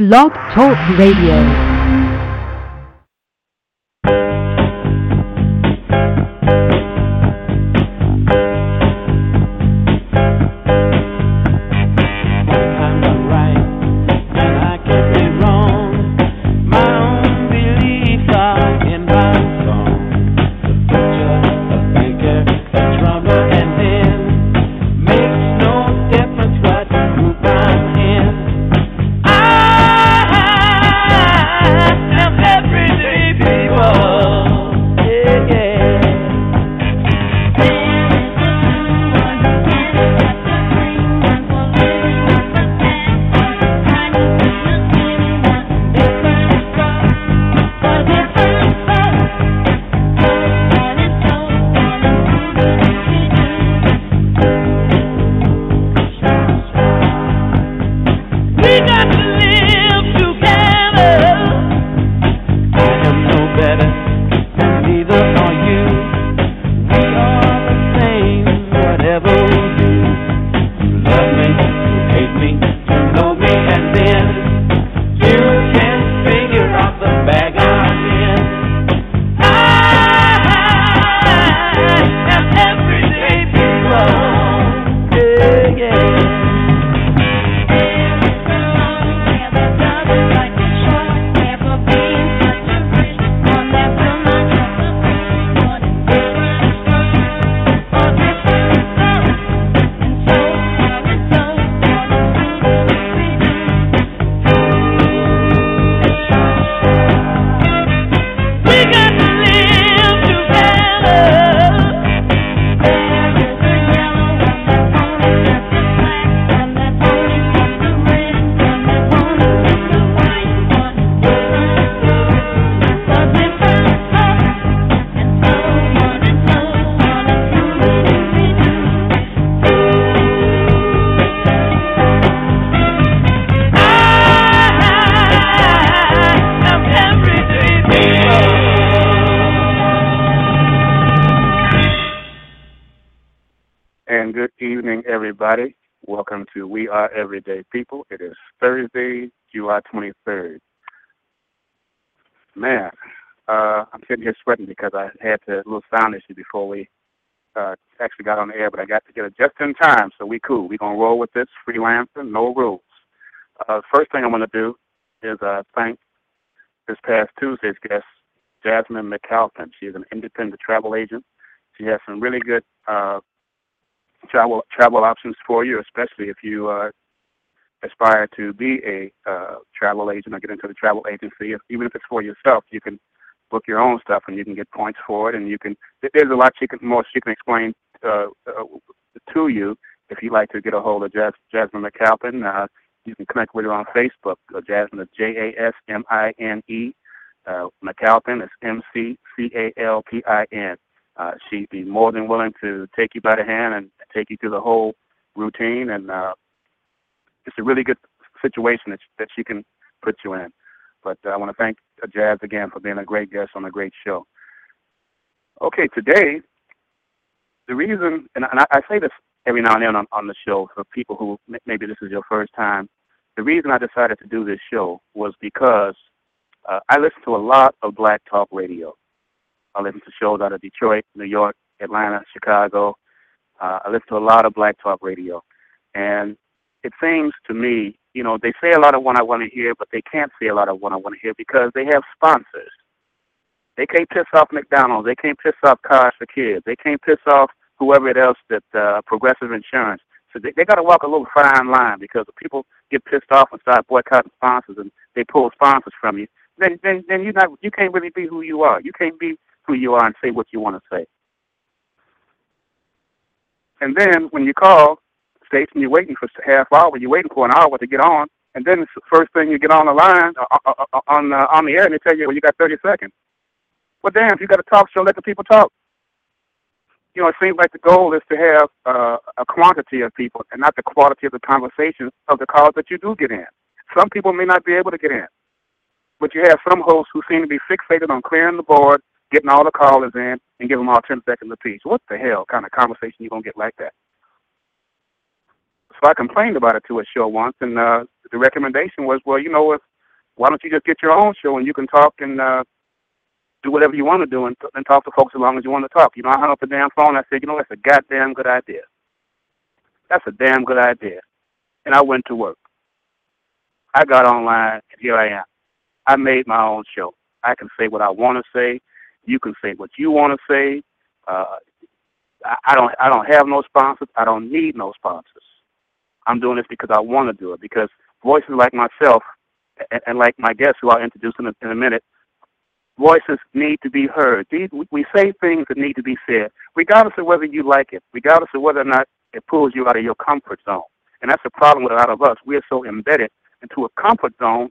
Blog Talk Radio. Roll with this freelancer, no rules. Uh, first thing I want to do is uh, thank this past Tuesday's guest, Jasmine McAlpin. She's an independent travel agent. She has some really good uh, travel travel options for you, especially if you uh, aspire to be a uh, travel agent or get into the travel agency, if, even if it's for yourself, you can book your own stuff and you can get points for it. And you can there's a lot she can more she can explain uh, uh, to you if you'd like to get a hold of Jas- Jasmine McAlpin. Uh, you can connect with her on Facebook. Uh, Jasmine J A S M I N E. Uh, McAlpin is M C C A L P I N. Uh, she'd be more than willing to take you by the hand and take you through the whole routine and uh, it's a really good situation that that she can put you in. But uh, I want to thank uh, Jazz again for being a great guest on a great show. Okay, today, the reason, and I, I say this every now and then on, on the show for people who maybe this is your first time, the reason I decided to do this show was because uh, I listen to a lot of black talk radio. I listen to shows out of Detroit, New York, Atlanta, Chicago. Uh, I listen to a lot of black talk radio. And it seems to me, you know, they say a lot of what I want to hear, but they can't say a lot of what I want to hear because they have sponsors. They can't piss off McDonald's. They can't piss off Cars for Kids. They can't piss off whoever it else that uh, Progressive Insurance. So they, they got to walk a little fine line because if people get pissed off and start boycotting sponsors and they pull sponsors from you, then then then you not you can't really be who you are. You can't be who you are and say what you want to say. And then when you call, station, you're waiting for half hour, you're waiting for an hour to get on, and then the first thing you get on the line uh, uh, uh, on uh, on the air, and they tell you, well, you got 30 seconds. Well, damn, if you got a talk show, let the people talk. You know, it seems like the goal is to have uh, a quantity of people and not the quality of the conversations of the calls that you do get in. Some people may not be able to get in, but you have some hosts who seem to be fixated on clearing the board, getting all the callers in, and give them all 10 seconds apiece. What the hell kind of conversation you gonna get like that? so I complained about it to a show once, and uh, the recommendation was, well, you know, if, why don't you just get your own show and you can talk and uh, do whatever you want to do and, and talk to folks as long as you want to talk. You know, I hung up the damn phone. I said, you know, that's a goddamn good idea. That's a damn good idea. And I went to work. I got online, and here I am. I made my own show. I can say what I want to say. You can say what you want to say. Uh, I, I don't. I don't have no sponsors. I don't need no sponsors. I'm doing this because I want to do it. Because voices like myself and, and like my guests, who I'll introduce in a, in a minute, voices need to be heard. We say things that need to be said, regardless of whether you like it, regardless of whether or not it pulls you out of your comfort zone. And that's the problem with a lot of us. We're so embedded into a comfort zone,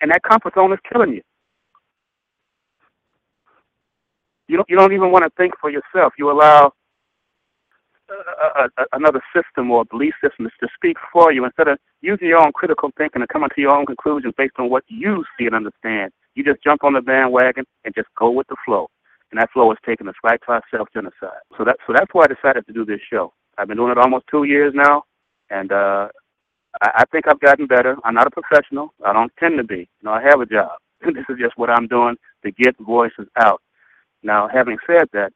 and that comfort zone is killing you. You don't, you don't even want to think for yourself. You allow a, a, another system or belief system to speak for you instead of using your own critical thinking and coming to your own conclusions based on what you see and understand. You just jump on the bandwagon and just go with the flow. And that flow is taking us right to our self genocide. So that so that's why I decided to do this show. I've been doing it almost two years now, and uh, I, I think I've gotten better. I'm not a professional. I don't tend to be. You know, I have a job. this is just what I'm doing to get voices out. Now, having said that,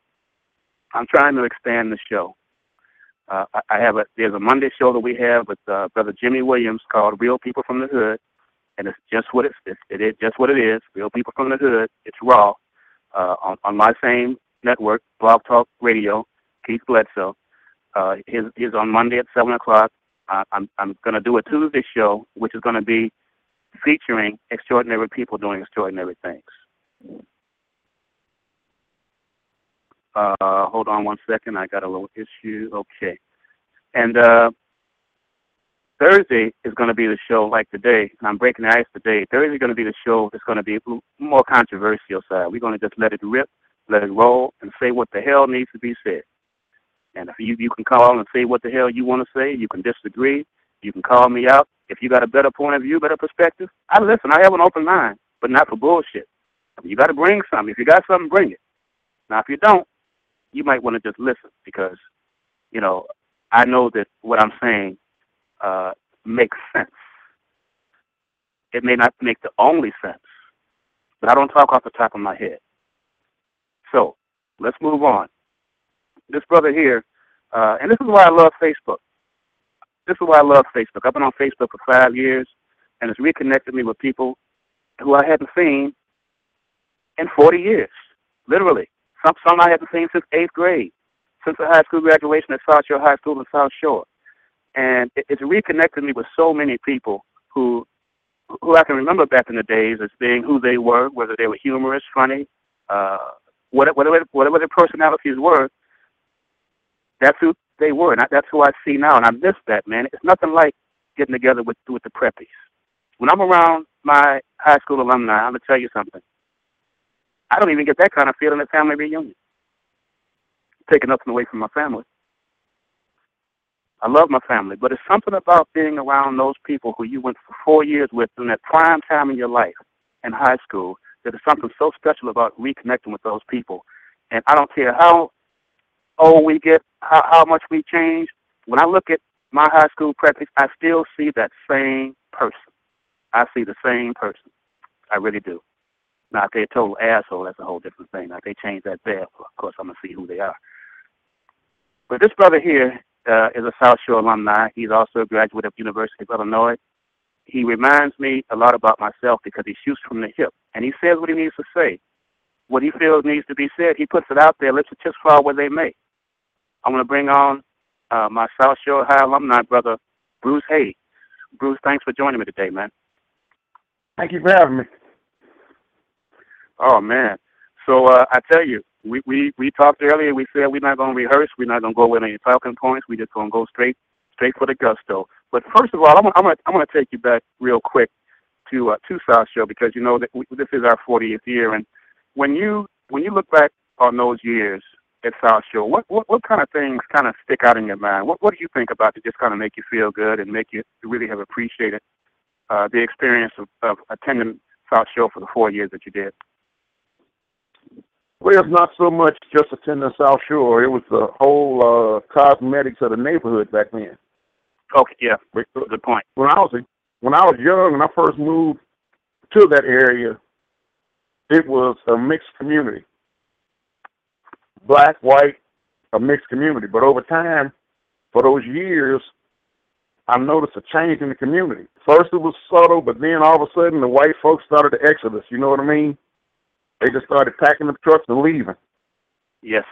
I'm trying to expand the show. Uh, I have a there's a Monday show that we have with uh, Brother Jimmy Williams called Real People from the Hood, and it's just what it's, it's it is just what it is. Real People from the Hood. It's raw uh, on on my same network, Blog Talk Radio. Keith Bledsoe. Uh, his is on Monday at seven o'clock. I'm I'm going to do a Tuesday show, which is going to be featuring extraordinary people doing extraordinary things. Uh, hold on one second. I got a little issue. Okay. And uh, Thursday is going to be the show like today, and I'm breaking the ice today. Thursday is going to be the show that's going to be more controversial side. We're going to just let it rip, let it roll, and say what the hell needs to be said. And if you you can call and say what the hell you want to say, you can disagree, you can call me out. If you got a better point of view, better perspective, I listen. I have an open mind, but not for bullshit. You got to bring something. If you got something, bring it. Now, if you don't, you might want to just listen because, you know, I know that what I'm saying uh, makes sense. It may not make the only sense, but I don't talk off the top of my head. So let's move on. This brother here, uh, and this is why I love Facebook. This is why I love Facebook. I've been on Facebook for five years, and it's reconnected me with people who I hadn't seen in 40 years, literally. Some, some I haven't seen since eighth grade, since the high school graduation at South Shore High School in South Shore. And it, it's reconnected me with so many people who who I can remember back in the days as being who they were, whether they were humorous, funny, uh, whatever, whatever, their personalities were, that's who they were, and that's who I see now. And I miss that, man. It's nothing like getting together with with the preppies. When I'm around my high school alumni, I'm gonna tell you something. I don't even get that kind of feeling at family reunion. Taking nothing away from my family. I love my family, but it's something about being around those people who you went for four years with in that prime time in your life in high school that is something so special about reconnecting with those people. And I don't care how old we get, how, how much we change. When I look at my high school practice, I still see that same person. I see the same person. I really do. Now, if they're a total asshole, that's a whole different thing. Now, if they change that there, of course, I'm going to see who they are. But this brother here uh, is a South Shore alumni. He's also a graduate of University of Illinois. He reminds me a lot about myself because he shoots from the hip, and he says what he needs to say. What he feels needs to be said, he puts it out there, Let's just fall where they may. I'm going to bring on uh, my South Shore High alumni brother, Bruce Hayes. Bruce, thanks for joining me today, man. Thank you for having me. Oh man. So uh, I tell you, we, we we talked earlier. We said we're not going to rehearse. We're not going to go with any talking points. We're just going to go straight straight for the gusto. But first of all, I'm, I'm going I'm going to take you back real quick to uh, to South Shore because you know that we, this is our 40th year, and when you when you look back on those years at South Shore, what what, what kind of things kind of stick out in your mind? What what do you think about to just kind of make you feel good and make you really have appreciated uh, the experience of, of attending South Shore for the four years that you did? Well, it's not so much just attending the South Shore. It was the whole uh, cosmetics of the neighborhood back then. Okay, yeah, good point. when I was a, when I was young and I first moved to that area, it was a mixed community. Black, white, a mixed community. But over time, for those years, I noticed a change in the community. First it was subtle, but then all of a sudden the white folks started the exodus. You know what I mean? They just started packing the trucks and leaving. Yes,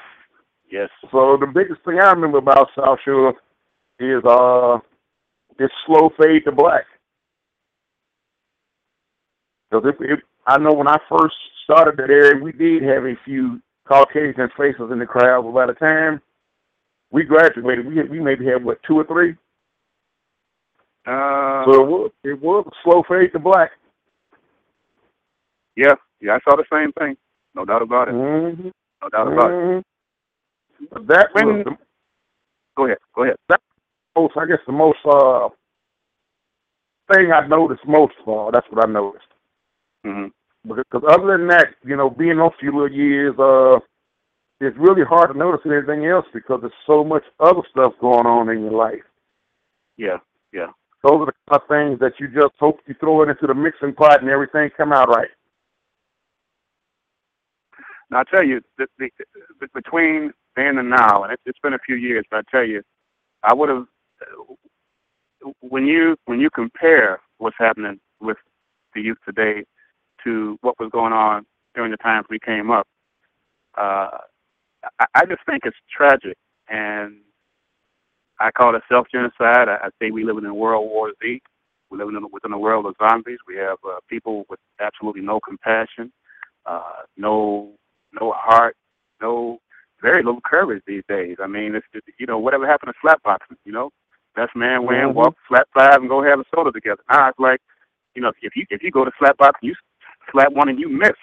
yes. So the biggest thing I remember about South Shore is uh this slow fade to black. Because if, if I know when I first started that area, we did have a few Caucasian faces in the crowd, but by the time we graduated, we had, we maybe had what two or three. Uh, So it was it was a slow fade to black. yeah, yeah, I saw the same thing. No doubt about it. Mm-hmm. No doubt about it. Mhm. But that When- the Go ahead, go ahead. most, I guess, the most uh thing I noticed most of all. That's what I noticed. Mm-hmm. Because other than that, you know, being those few little years, uh, it's really hard to notice anything else because there's so much other stuff going on in your life. Yeah, yeah. Those are the kind of things that you just hope you throw it into the mixing pot and everything come out right. Now I tell you, the, the, the, between then and now, and it, it's been a few years, but I tell you, I would have when you when you compare what's happening with the youth today to what was going on during the times we came up, uh, I, I just think it's tragic, and I call it self genocide. I, I say we live in a World War Z. We live in within a world of zombies. We have uh, people with absolutely no compassion, uh, no no heart, no very little courage these days. I mean, it's just, you know whatever happened to slap boxing, You know, best man win, Mhm. walk flat five, and go have a soda together. Now it's like, you know, if you if you go to slap boxing, you slap one and you miss,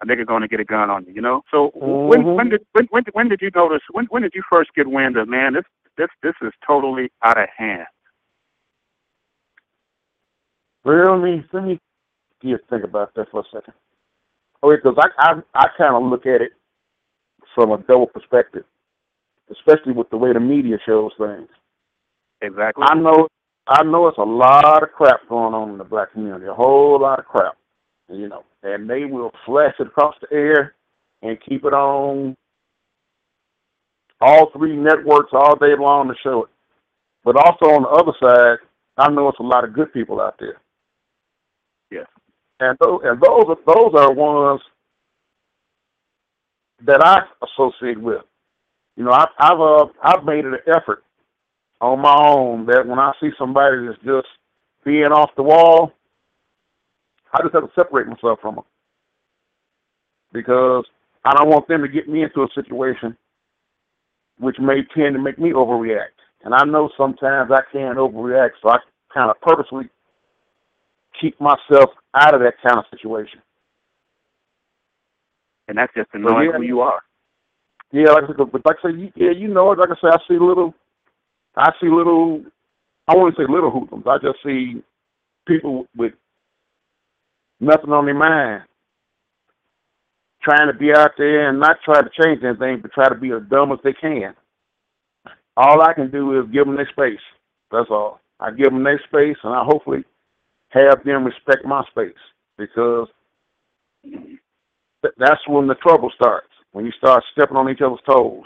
a nigga going to get a gun on you. You know. So when Mhm. when did when, when did when did you notice when when did you first get wind of man this this this is totally out of hand? Well, let me let me you think about that for a second. Oh, because I I I kind of look at it from a double perspective, especially with the way the media shows things. Exactly. I know I know it's a lot of crap going on in the black community, a whole lot of crap, you know, and they will flash it across the air and keep it on all three networks all day long to show it. But also on the other side, I know it's a lot of good people out there. And those and those are those are ones that I associate with. You know, I've I've uh, I've made it an effort on my own that when I see somebody that's just being off the wall, I just have to separate myself from them because I don't want them to get me into a situation which may tend to make me overreact. And I know sometimes I can overreact, so I kind of purposely keep myself out of that kind of situation. and that's just to knowing yeah. who you are. Yeah, like I said, but like I you- yeah, you know, like I say, I see little, I see little, I wouldn't say little hoodlums. I just see people with nothing on their mind, trying to be out there and not try to change anything, but try to be as dumb as they can. All I can do is give them their space. That's all. I give them their space, and I hopefully have them respect my space because th- that's when the trouble starts. When you start stepping on each other's toes.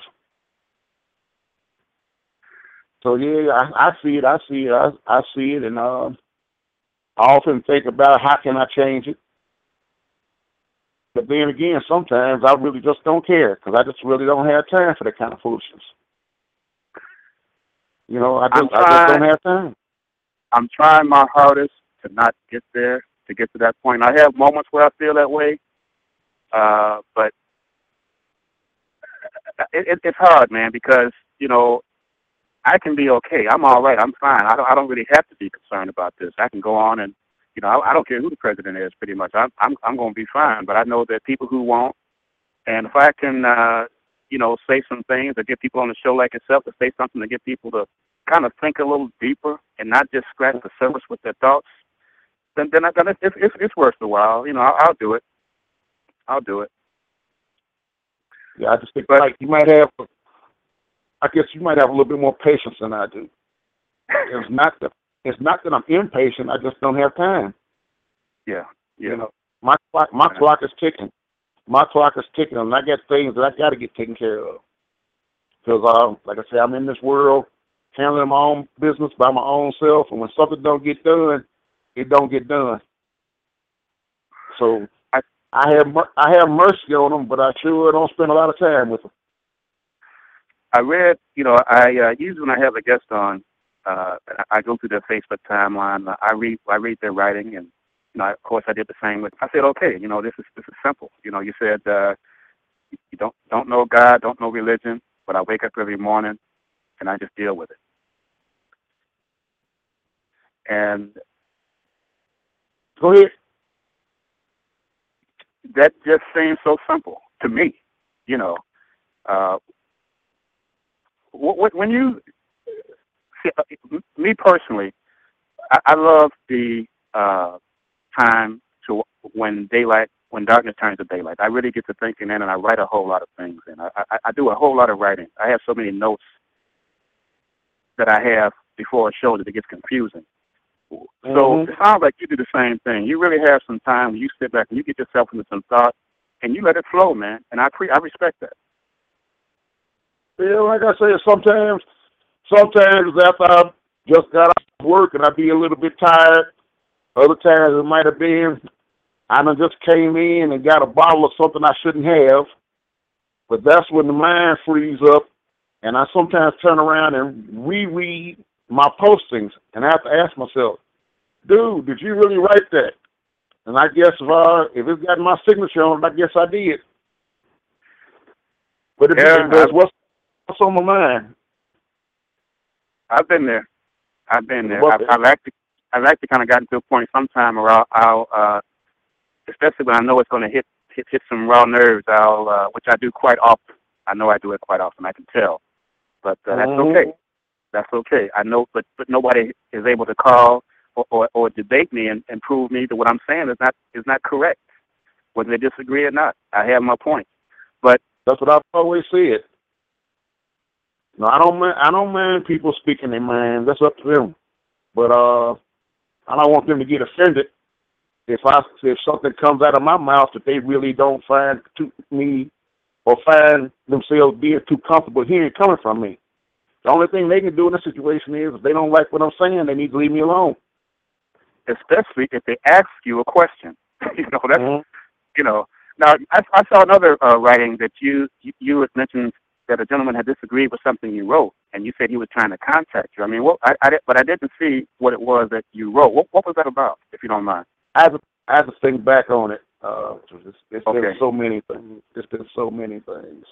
So yeah, I, I see it. I see it. I, I see it, and um, I often think about how can I change it. But then again, sometimes I really just don't care because I just really don't have time for that kind of foolishness. You know, I just, I'm just don't have time. I'm trying my hardest to not get there, to get to that point. I have moments where I feel that way, uh, but it, it, it's hard, man, because you know I can be okay. I'm all right. I'm fine. I don't. I don't really have to be concerned about this. I can go on and you know I, I don't care who the president is. Pretty much, I'm I'm I'm going to be fine. But I know that people who won't, and if I can, uh, you know, say some things or get people on the show like yourself to say something to get people to kind of think a little deeper and not just scratch the surface with their thoughts, then then, I, then it's, it's it's worth the while. You know, I'll, I'll do it. I'll do it. Yeah, I just think But- like you might have. I guess you might have a little bit more patience than I do. it's not that it's not that I'm impatient. I just don't have time. Yeah, yeah. You know, my clock my Yeah. clock is ticking. My clock is ticking, and I got things that I got to get taken care of. Because, uh, like I say, I'm in this world handling my own business by my own self, and when something don't get done, it don't get done. So I I have I have mercy on them, but I sure don't spend a lot of time with them. I read, you know, I uh, usually when I have a guest on, uh, I go through their Facebook timeline. I read, I read their writing, and you know, of course, I did the same with. I said, okay, you know, this is this is simple. You know, you said uh, you don't don't know God, don't know religion, but I wake up every morning and I just deal with it. And Go ahead. that just seems so simple to me. You know, uh, wh- wh- when you, see, uh, me personally, I, love the uh, time to when daylight, when darkness turns to daylight. I really get to thinking in, and I write a whole lot of things in. I, I, I do a whole lot of writing. I have so many notes that I have before a show that it gets confusing. So Mhm. it sounds like you do the same thing. You really have some time when you sit back and you get yourself into some thought, and you let it flow, man. And I pre- I respect that. Yeah, like I say, sometimes, sometimes after I just got off work and I be a little bit tired. Other times it might have been I done just came in and got a bottle of something I shouldn't have. But that's when the mind frees up, and I sometimes turn around and reread my postings, and I have to ask myself, "Dude, did you really write that?" And I guess if uh, if it's got my signature on it, I guess I did. But it Yeah, I- what's what's on my mind? I've been there. I've been there. I've, I've actually, I've actually kind of gotten to a point sometime where I'll, I'll uh, especially when I know it's going to hit, hit hit some raw nerves. I'll, uh, which I do quite often. I know I do it quite often. I can tell, but uh, that's okay. That's okay. I know, but but nobody is able to call or, or, or debate me and, and prove me that what I'm saying is not is not correct, whether they disagree or not. I have my point. But that's what I've always said. No, I don't mind. I don't mind people speaking their mind. That's up to them. But uh, I don't want them to get offended if I if something comes out of my mouth that they really don't find to me or find themselves being too comfortable hearing coming from me. The only thing they can do in this situation is if they don't like what I'm saying, they need to leave me alone. Especially if they ask you a question. you know, that's Mhm. you know. Now, I, I saw another uh, writing that you, you you had mentioned that a gentleman had disagreed with something you wrote, and you said he was trying to contact you. I mean, what I, I did, but I didn't see what it was that you wrote. What what was that about, if you don't mind? I have to, I have to think back on it. Uh, it's, it's been so many things. It's been so many things.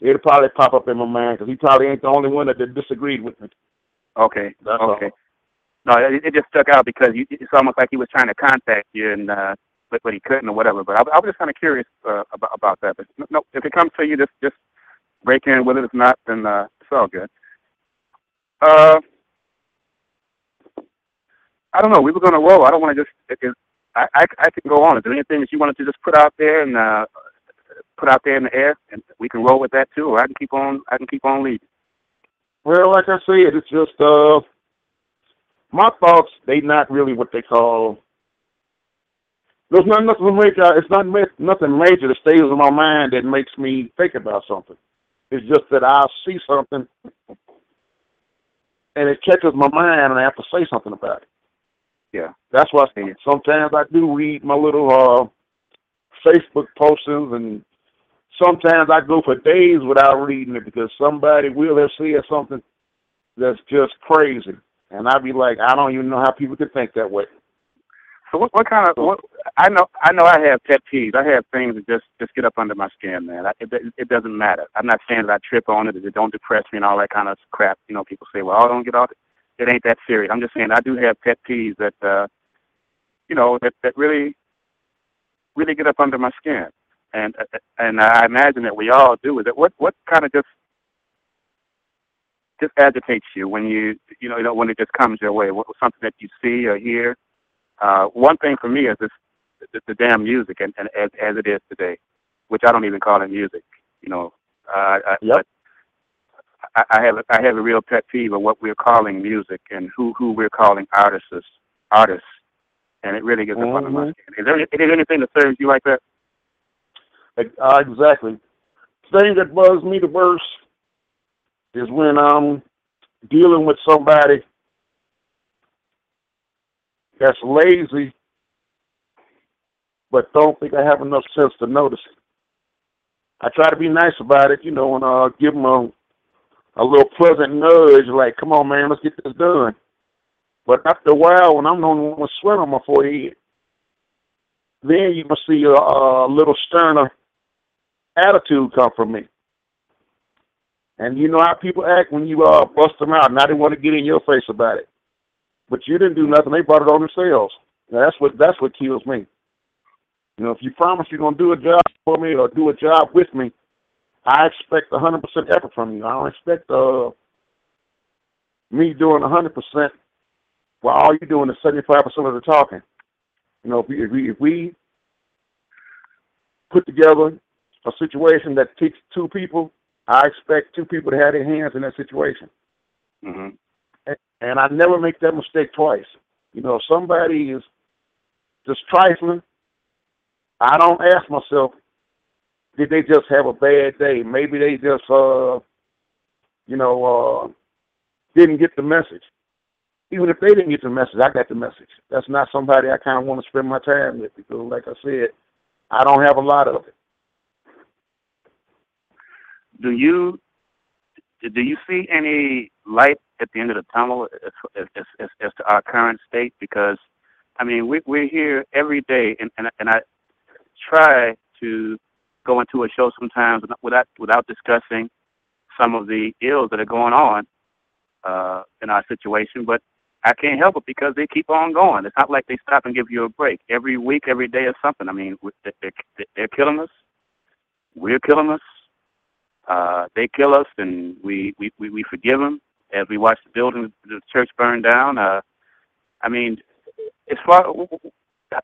It'll probably pop up in my mind because he probably ain't the only one that disagreed with me. Okay, That's okay. No, it, it just stuck out because you, it's almost like he was trying to contact you, and uh, but but he couldn't or whatever. But I, I was just kind of curious uh, about about that. But no, if it comes to you, just just break in with it. If not, then uh, it's all good. Uh, I don't know. We were going to roll. I don't want to just. It, it, I, I I can go on. Is there anything that you wanted to just put out there and uh, put out there in the air, and we can roll with that too, or I can keep on. I can keep on leading. Well, like I said, it's just uh, my thoughts. They not really what they call. There's not nothing major. It's not nothing major that stays in my mind that makes me think about something. It's just that I'll see something, and it catches my mind, and I have to say something about it. Yeah. That's why Yeah. sometimes I do read my little uh, Facebook postings, and sometimes I go for days without reading it because somebody will have said something that's just crazy, and I'd be like, I don't even know how people could think that way. So what, what kind of what I know I know I have pet peeves. I have things that just just get up under my skin, man. I, it it doesn't matter. I'm not saying that I trip on it, that it don't depress me and all that kind of crap. You know, people say, well, I don't get off it. It ain't that serious. I'm just saying I do have pet peeves that uh you know that that really really get up under my skin, and and I imagine that we all do. Is it what what kind of just just agitates you when you you know you know when it just comes your way? Something that you see or hear? Uh, one thing for me is this the, the damn music, and, and as as it is today, which I don't even call it music. You know, uh, I, Yep. but I, I have a, I have a real pet peeve of what we're calling music and who who we're calling artists artists, and it really gets mm-hmm. up under my skin. Is there, is there anything that serves you like that? Uh, exactly. The thing that bugs me the worst is when I'm dealing with somebody that's lazy but don't think I have enough sense to notice it. I try to be nice about it, you know, and uh, give them a a little pleasant nudge, like, "Come on, man, let's get this done." But after a while, when I'm the only one with sweat on my forehead, then you must see a, a little sterner attitude come from me. And you know how people act when you uh, bust them out. Now they want to get in your face about it, but you didn't do nothing. They brought it on themselves. Now that's what that's what kills me. You know, if you promise you're gonna do a job for me or do a job with me, I expect 100% effort from you. I don't expect uh, me doing 100% while all you're doing is 75% of the talking. You know, if we, if we, if we put together a situation that takes two people, I expect two people to have their hands in that situation. Mm-hmm. And, and I never make that mistake twice. You know, if somebody is just trifling, I don't ask myself, did they just have a bad day? Maybe they just, uh, you know, uh, didn't get the message. Even if they didn't get the message, I got the message. That's not somebody I kind of want to spend my time with because, like I said, I don't have a lot of it. Do you do you see any light at the end of the tunnel as, as, as, as to our current state? Because I mean, we, we're here every day, and, and, and I try to go into a show sometimes without without discussing some of the ills that are going on uh, in our situation. But I can't help it because they keep on going. It's not like they stop and give you a break. Every week, every day is something. I mean, they're, they're killing us. We're killing us. Uh, they kill us, and we, we, we, forgive them as we watch the building, the church burn down. Uh, I mean, as far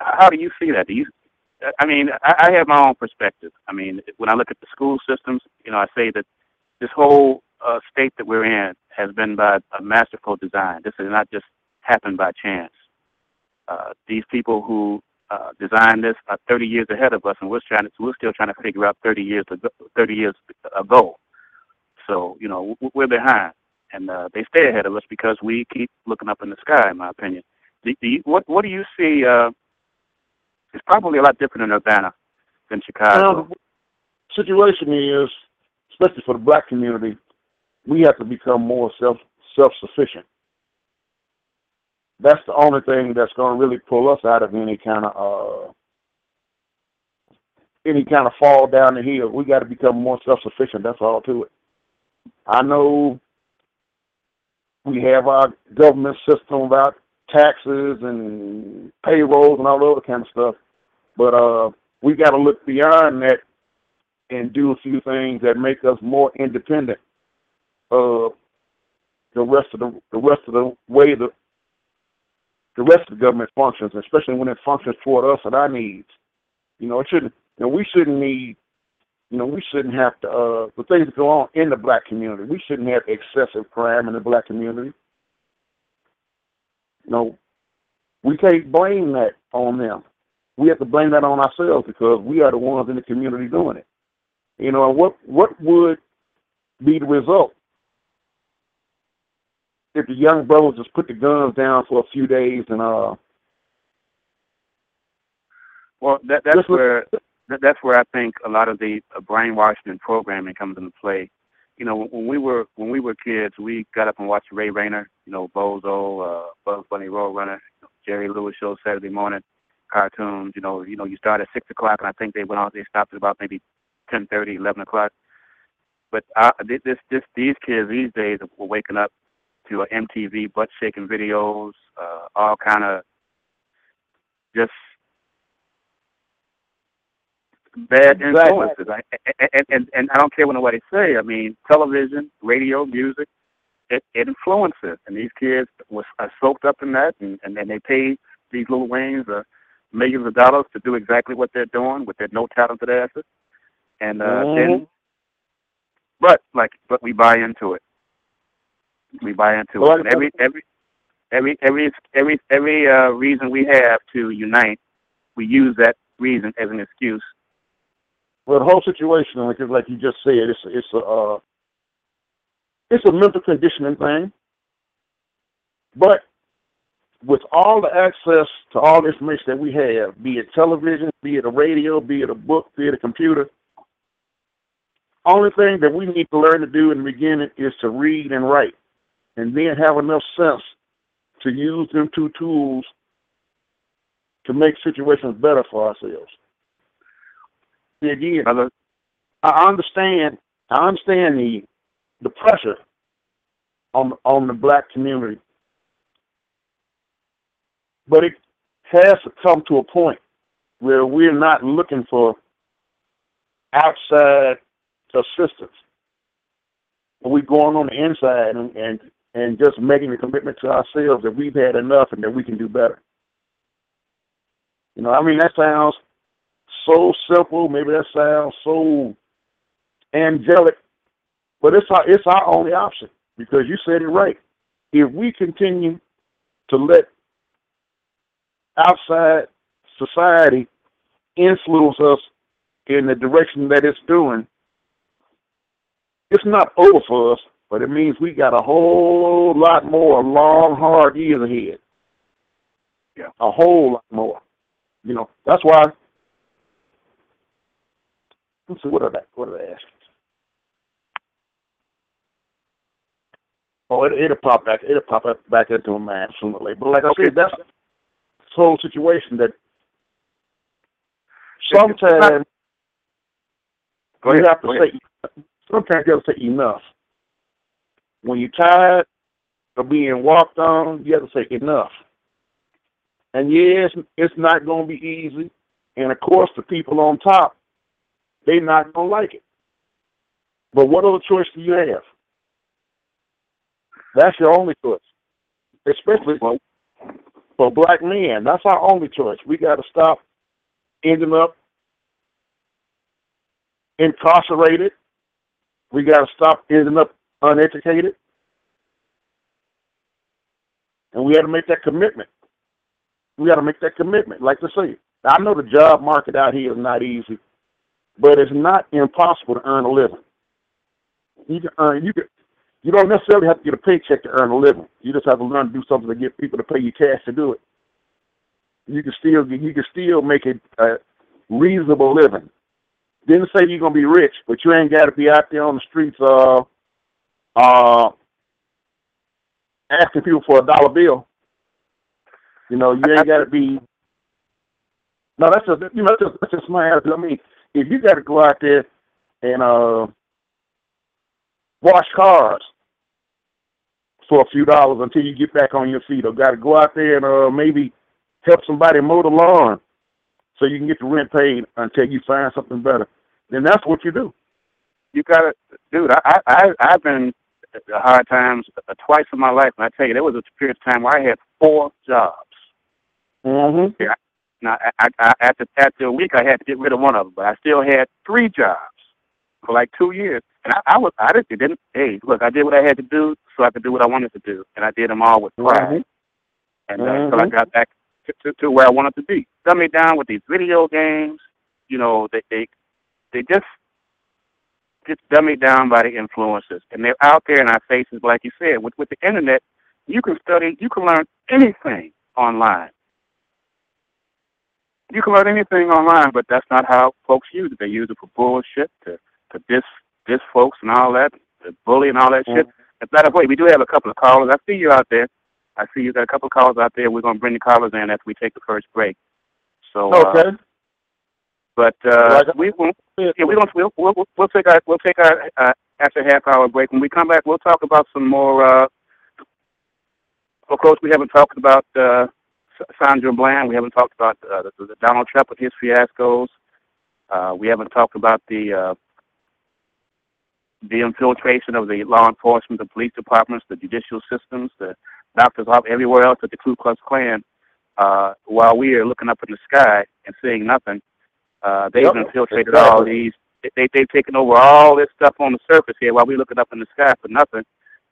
how do you see that? Do you I mean, I, I have my own perspective. I mean, when I look at the school systems, you know, I say that this whole uh, state that we're in has been by a masterful design. This has not just happened by chance. Uh, these people who uh, designed this are 30 years ahead of us, and we're trying to, we're still trying to figure out 30 years ago, 30 years ago. So you know we're behind, and uh, they stay ahead of us because we keep looking up in the sky. In my opinion, do, do you, what what do you see? Uh, it's probably a lot different in Urbana than Chicago. Well, the situation is, especially for the black community, we have to become more self self sufficient. That's the only thing that's going to really pull us out of any kind of uh, any kind of fall down the hill. We got to become more self sufficient. That's all to it. I know we have our government system about taxes and payrolls and all the other kind of stuff. But uh, we got to look beyond that and do a few things that make us more independent of the rest of the the rest of the way the the rest of the government functions, especially when it functions toward us and our needs. You know, it shouldn't. You know, we shouldn't need. You know, we shouldn't have to. Uh, the things that go on in the black community, we shouldn't have excessive crime in the black community. You know, we can't blame that on them we have to blame that on ourselves because we are the ones in the community doing it. You know, what what would be the result if the young brothers just put the guns down for a few days and uh well that that's where that, that's where I think a lot of the uh, brainwashing and programming comes into play. You know, when we were when we were kids, we got up and watched Ray Rayner, you know, Bozo, uh, Bugs Bunny Roadrunner, Jerry Lewis show Saturday morning cartoons. You know, you know, you start at six o'clock, and I think they went on. They stopped at about maybe ten thirty, eleven o'clock. But I, this, this, these kids these days are waking up to uh, MTV butt shaking videos, uh, all kind of just bad influences. I, and, and and I don't care what nobody say. I mean, television, radio, music, it, it influences, and these kids was are soaked up in that, and and, and they pay these little wings uh, millions of dollars to do exactly what they're doing with their no talented asses. And uh, mm-hmm. then, but like, but we buy into it. We buy into Well, it. And every every every every every every uh, reason we have to unite, we use that reason as an excuse. Well, the whole situation, like like you just said, it's it's a uh, it's a mental conditioning thing. But with all the access to all the information that we have, be it television, be it a radio, be it a book, be it a computer, only thing that we need to learn to do in the beginning is to read and write, and then have enough sense to use them two tools to make situations better for ourselves. See, again, I understand. I understand the the pressure on on the black community, but it has to come to a point where we're not looking for outside assistance. We're going on the inside and, and and just making a commitment to ourselves that we've had enough and that we can do better. You know, I mean that sounds so simple. Maybe that sounds so angelic, but it's our it's our only option because you said it right. If we continue to let outside society influence us in the direction that it's doing, it's not over for us, but it means we got a whole lot more long, hard years ahead. Yeah. A whole lot more. You know, that's why Let's see, what are they? What are they asking? Oh, it, it'll pop back. It'll pop up back into my mind sooner or later. But like I Okay. said, that's the whole situation that sometimes you have to say. Sometimes you have to say enough. When you're tired of being walked on, you have to say enough. And yes, it's not going to be easy. And of course, the people on top they're not gonna like it. But what other choice do you have? That's your only choice. Especially for, for black men. That's our only choice. We gotta stop ending up incarcerated. We gotta stop ending up uneducated. And we gotta make that commitment. We gotta make that commitment. Like I say, I know the job market out here is not easy but it's not impossible to earn a living. You can earn you can you don't necessarily have to get a paycheck to earn a living. You just have to learn to do something to get people to pay you cash to do it. You can still you can still make a, a reasonable living. Didn't say you're gonna be rich, but you ain't got to be out there on the streets uh uh asking people for a dollar bill. You know, you ain't got to be. No, that's just you know that's just, that's just my attitude. I mean, if you got to go out there and uh, wash cars for a few dollars until you get back on your feet, or got to go out there and uh, maybe help somebody mow the lawn so you can get the rent paid until you find something better, then that's what you do. You got to, dude. I I I've been hard times uh, twice in my life, and I tell you, there was a period of time where I had four jobs. Mm-hmm. Now, I, I, after after a week, I had to get rid of one of them, but I still had three jobs for like two years. And I, I was, I just didn't. Hey, look, I did what I had to do so I could do what I wanted to do, and I did them all with pride. Mhm. And uh, until I got back to, to, to where I wanted to be. Dumb me down with these video games. You know, they they they just just dumb me down by the influences, and they're out there in our faces, like you said. With with the internet, you can study, you can learn anything online. You can learn anything online, but that's not how folks use it. They use it for bullshit, to to diss diss folks and all that, to bully and all that shit. And by the way, we do have a couple of callers. I see you out there. I see you got a couple of callers out there. We're gonna bring the callers in after we take the first break. So, uh, Okay. But uh, we won't. Yeah, we don't. We'll we'll we'll- take our we'll take our uh, after half hour break. When we come back, we'll talk about some more. Uh, of course, we haven't talked about uh, Sandra Bland. We haven't talked about uh, the, the Donald Trump and his fiascos. Uh, we haven't talked about the uh, the infiltration of the law enforcement, the police departments, the judicial systems, the doctors, everywhere else at the Ku Klux Klan. Uh, while we are looking up in the sky and seeing nothing, uh, they've Yep, infiltrated all these. They, they've taken over all this stuff on the surface here while we're looking up in the sky for nothing.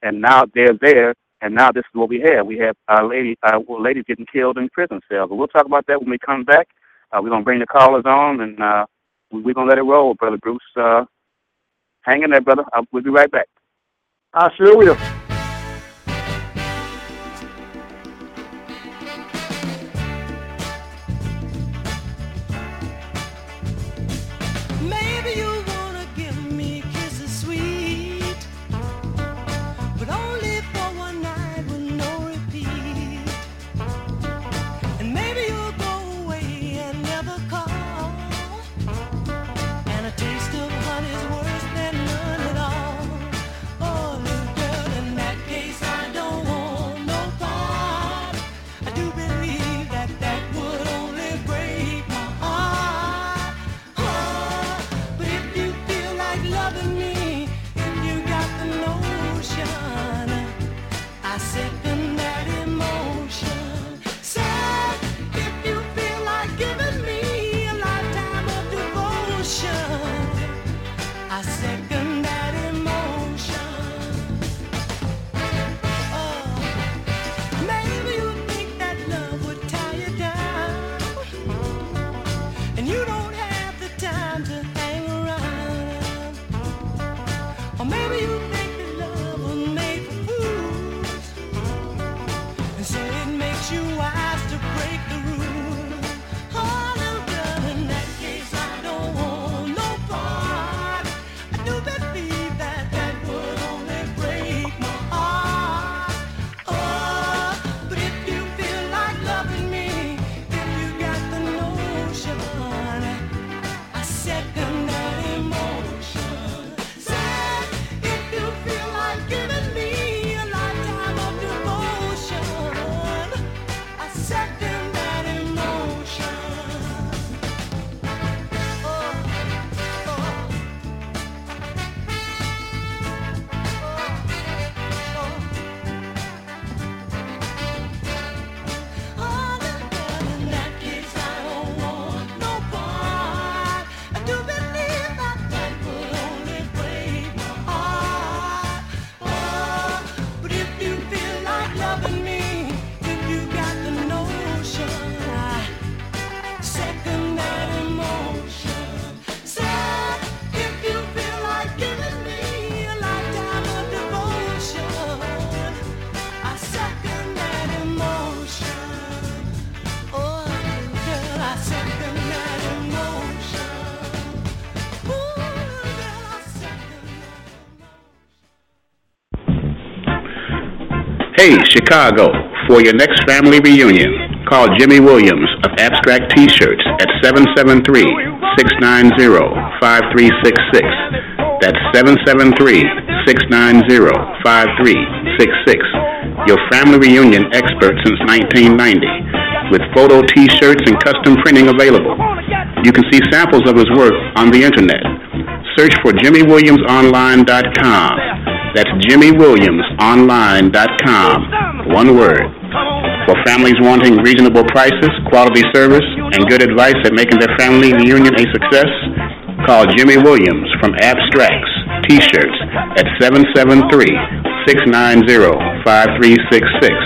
and now they're there, and now this is what we have. We have our lady, uh, ladies getting killed in prison cells. But we'll talk about that when we come back. Uh, we're gonna bring the callers on, and uh, we're gonna let it roll, brother Bruce. Uh, hang in there, brother. I'll, we'll be right back. I sure will. Hey, Chicago, for your next family reunion, call Jimmy Williams of Abstract T-Shirts at 773-690-5366. That's 773-690-5366. Your family reunion expert since 1990, with photo T-shirts and custom printing available. You can see samples of his work on the internet. Search for JimmyWilliamsOnline.com that's JimmyWilliamsOnline.com. One word. For families wanting reasonable prices, quality service, and good advice at making their family reunion a success, call Jimmy Williams from Abstracts T-shirts at 773-690-5366.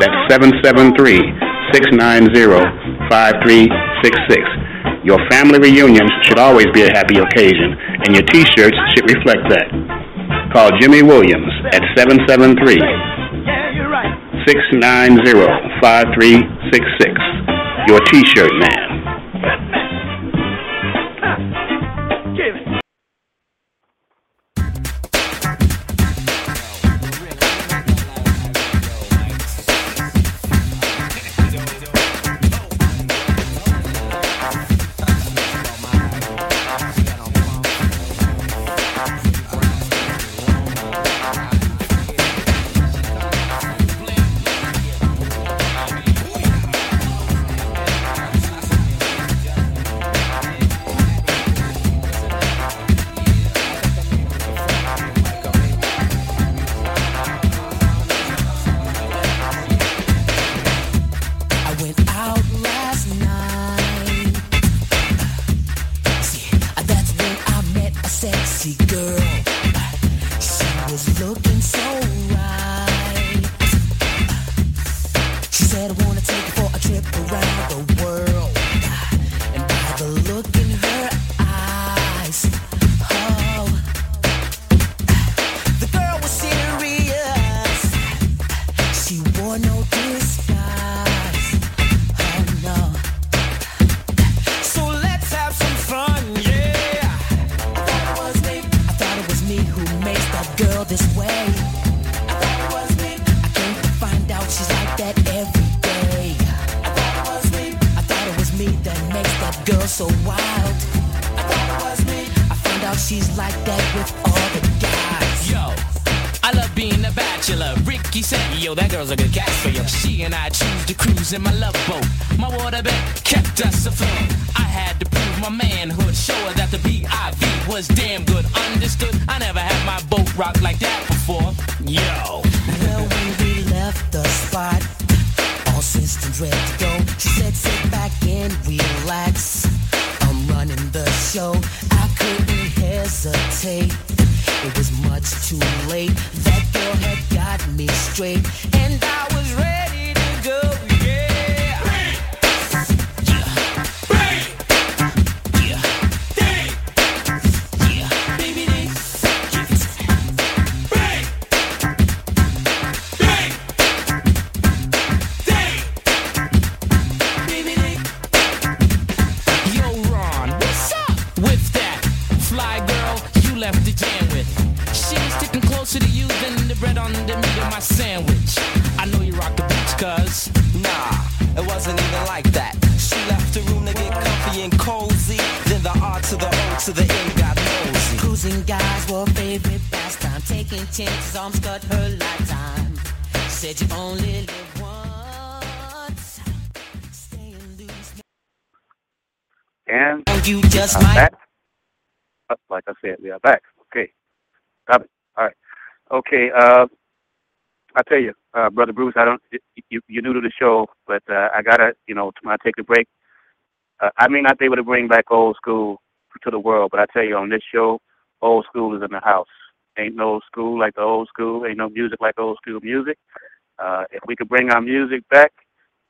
That's 773-690-5366. Your family reunions should always be a happy occasion, and your T-shirts should reflect that. Call Jimmy Williams at 773 690 5366. Your t shirt man. Said, we are back. Okay. Got it. All right. Okay. Uh, I tell you, uh, brother Bruce, I don't. You you're new to the show, but uh, I gotta, you know, when I take a break, uh, I may not be able to bring back old school to the world, but I tell you, on this show, old school is in the house. Ain't no school like the old school. Ain't no music like old school music. Uh, if we could bring our music back,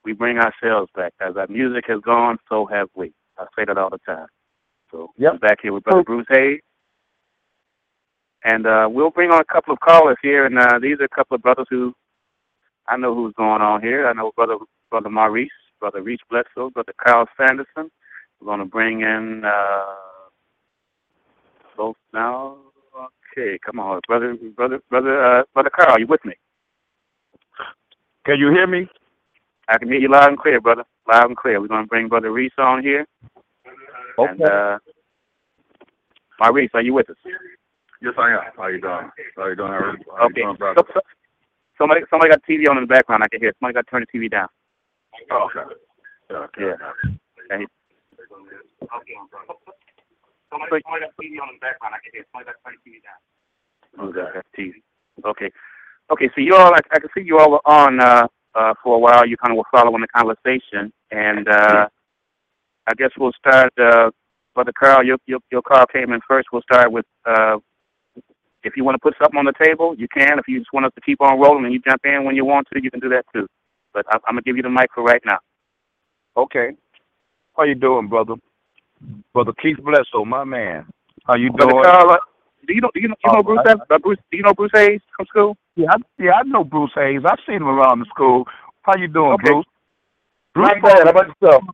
we bring ourselves back. As our music has gone, so have we. I say that all the time. So Yep. I'm back here with Brother Bruce Hayes. And uh, we'll bring on a couple of callers here, and uh, these are a couple of brothers who I know who's going on here. I know Brother Brother Maurice, Brother Reese Bledsoe, Brother Carl Sanderson. We're going to bring in uh, both now. Okay, come on, brother, brother, brother, uh, brother Carl, you with me? Can you hear me? I can hear you loud and clear, brother. Loud and clear. We're going to bring Brother Reese on here. And uh, Maurice, are you with us? Yes, I am. How you doing? How you doing? How Okay. you doing, brother? So, so, somebody, somebody got TV on in the background. I can hear. Somebody got to turn the TV down. Oh, okay. Yeah, okay. Yeah. Okay. Somebody, somebody got TV on in the background. I can hear. Somebody got to turn the TV down. Okay. TV. Okay. Okay. So you all, I, I can see you all were on uh, uh, for a while. You kind of were following the conversation, and uh, I guess we'll start. Uh, Brother Carl, your, your your call came in first. We'll start with. Uh, if you want to put something on the table, you can. If you just want us to keep on rolling and you jump in when you want to, you can do that too. But I, I'm gonna give you the mic for right now. Okay. How you doing, brother? Brother Keith Bledsoe, my man. How you Brother doing? Carl, uh, do you know do you know, you know Oh, Bruce? I- uh, Bruce? Do you know Bruce Hayes from school? Yeah, I, yeah, I know Bruce Hayes. I've seen him around the school. How you doing, Okay. Bruce? Bruce, Not bad. How about yourself?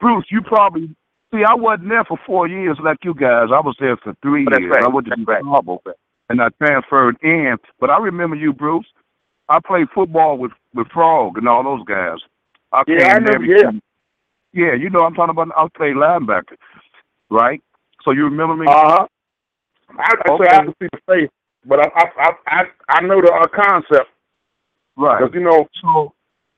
Bruce, you probably see. I wasn't there for four years like you guys. I was there for three Oh, years. right. I went to That's right. Chicago, and I transferred in. But I remember you, Bruce. I played football with with Frog and all those guys. I Yeah, came I every yeah. Yeah, you know I'm talking about. I played linebacker, right? So you remember me? Uh, Uh-huh. I, I Okay. say I to see the face, but I I I I, I know the uh, concept right. because you know So,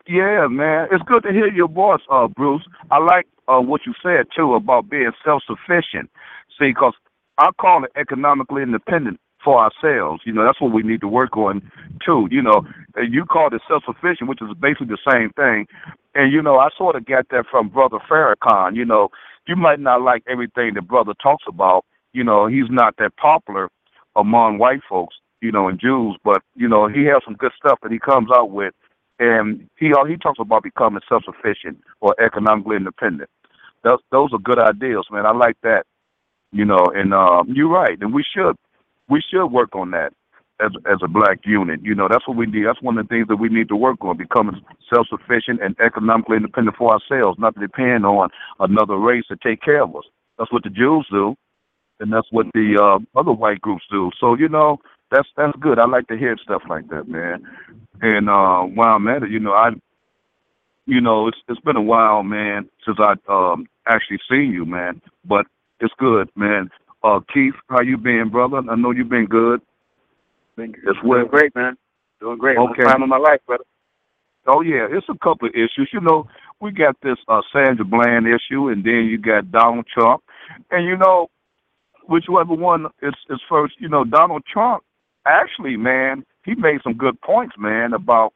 yeah, man, it's good to hear your voice, uh, Bruce. I like uh, what you said too about being self-sufficient. See, because I call it economically independent for ourselves. You know, that's what we need to work on too. You know, and you called it self-sufficient, which is basically the same thing. And you know, I sort of got that from Brother Farrakhan. You know, you might not like everything that brother talks about. You know, he's not that popular among white folks. You know, and Jews, but you know, he has some good stuff that he comes out with and he he talks about becoming self sufficient or economically independent. Those those are good ideas, man. I like that. You know, and um, you're right, and we should we should work on that as as a black unit. You know, that's what we need. That's one of the things that we need to work on: becoming self sufficient and economically independent for ourselves, not to depend on another race to take care of us. That's what the Jews do, and that's what the uh, other white groups do. So you know, that's that's good. I like to hear stuff like that, man. And uh, while I'm at it, you know, I you know, it's it's been a while, man, since I um actually seen you, man. But it's good, man. Uh, Keith, how you been, brother? I know you've been good. Been As well. Doing great, man. Doing great. Okay. Time of my life, brother. Oh yeah, it's a couple of issues. You know, we got this uh, Sandra Bland issue, and then you got Donald Trump, and you know, whichever one is is first. You know, Donald Trump actually, man, he made some good points, man, about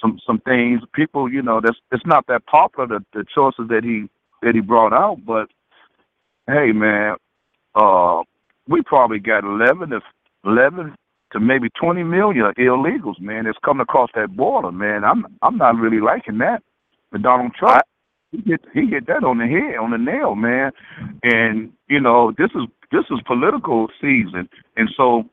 some some things. People, you know, that's it's not that popular the, the choices that he that he brought out, but hey, man, uh, we probably got eleven if eleven to maybe 20 million illegals, man, that's coming across that border, man. I'm I'm not really liking that. But Donald Trump, he hit he hit that on the head, on the nail, man. And you know, this is this is political season, and so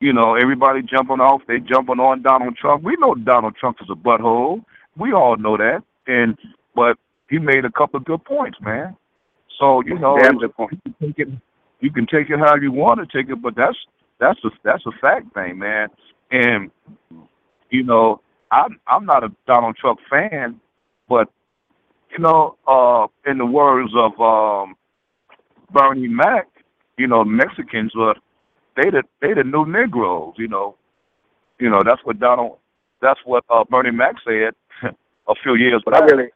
you know, everybody jumping off, they jumping on Donald Trump. We know Donald Trump is a butthole. We all know that, and but he made a couple of good points, man. So you know, Damn good point. you can take it, you can take it how you want to take it, but that's that's a that's a fact thing, man. And you know, I'm I'm not a Donald Trump fan, but you know, uh, in the words of um, Bernie Mac, you know, Mexicans were they the they the new Negroes, you know. You know, that's what Donald that's what uh, Bernie Mac said a few years But I really,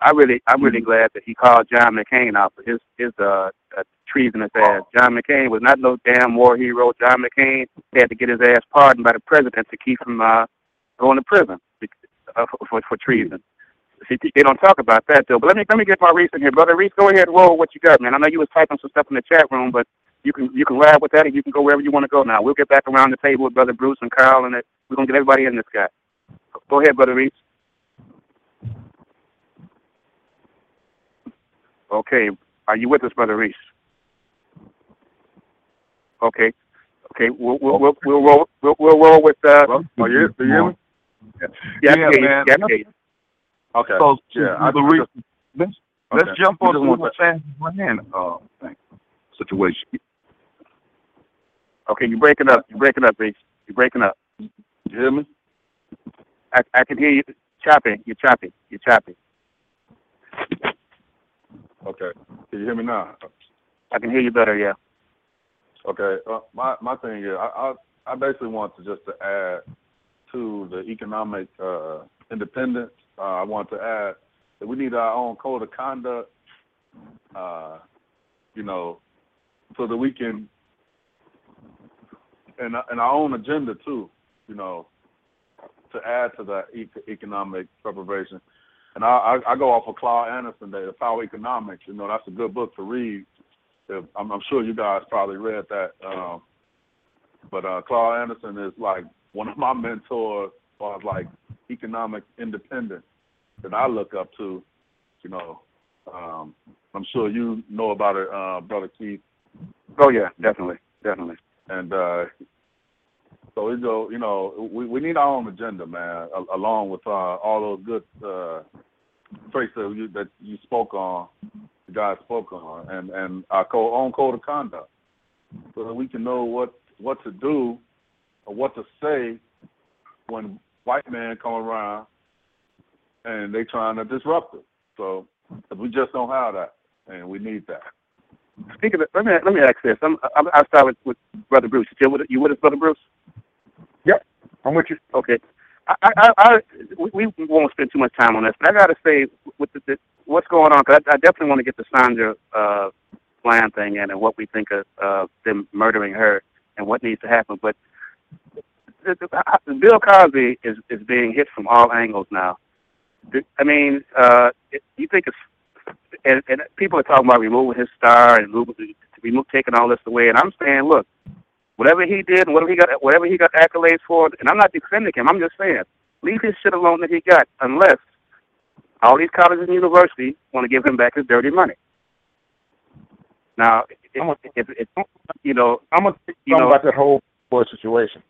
I really, I'm really glad that he called John McCain out for his his uh, uh treasonous ass. John McCain was not no damn war hero. John McCain had to get his ass pardoned by the president to keep him uh, going to prison uh, for, for for treason. See, they don't talk about that though. But let me let me get my Reese in here, brother Reese. Go ahead, roll what you got, man. I know you was typing some stuff in the chat room, but you can you can ride with that, and you can go wherever you want to go. Now we'll get back around the table with brother Bruce and Carl, and we're gonna get everybody in this guy. Go ahead, brother Reese. Okay, are you with us, brother Reese? Okay, okay, we'll we'll we'll, we'll roll we'll, we'll roll with uh. Well, oh, you, do you hear me? Yeah, Yeah, I can hear you. man. Yeah, I can hear you. Okay. So, Yeah, yeah, I the just- let's let's jump on to the San Fran uh thing, situation. Okay, you're breaking up. You're breaking up, Reese. You're breaking up. You hear me? I I can hear you chopping. You're chopping. You're chopping. Okay. Can you hear me now? I can hear you better. Yeah. Okay. Uh, my my thing is, I, I I basically want to just to add to the economic uh, independence. Uh, I want to add that we need our own code of conduct. Uh, you know, so that we can, and and our own agenda too. You know, to add to that economic preparation. And I, I, I go off of Claude Anderson, the PowerNomics. You know, that's a good book to read. I'm, I'm sure you guys probably read that. Um, but uh, Claude Anderson is like one of my mentors as far as like economic independence that I look up to. You know, um, I'm sure you know about it, uh, brother Keith. Oh yeah, definitely, definitely. And uh, so we go, you know, we, we need our own agenda, man, a- along with uh, all those good uh, traits that you, that you spoke on, you guys spoke on, and and our co- own code of conduct, so that we can know what what to do or what to say when white men come around and they trying to disrupt us. So we just don't have that, and we need that. Speaking of, let me let me ask this. I'm, I'm, I'll start with, with brother Bruce. You with you with us, brother Bruce? Yep, I'm with you. Okay. I, I, I, we, we won't spend too much time on this, but I got to say, with the, the, what's going on, because I, I definitely want to get the Sandra uh, Bland thing in and what we think of uh, them murdering her and what needs to happen. But Bill Cosby is, is being hit from all angles now. I mean, uh, you think it's, and, and people are talking about removing his star and remove, taking all this away, and I'm saying, look, whatever he did and whatever he got whatever he got accolades for, and I'm not defending him. I'm just saying, leave his shit alone that he got, unless all these colleges and universities want to give him back his dirty money. Now, if, if, if you know, I'm gonna think You know- about that whole boy situation.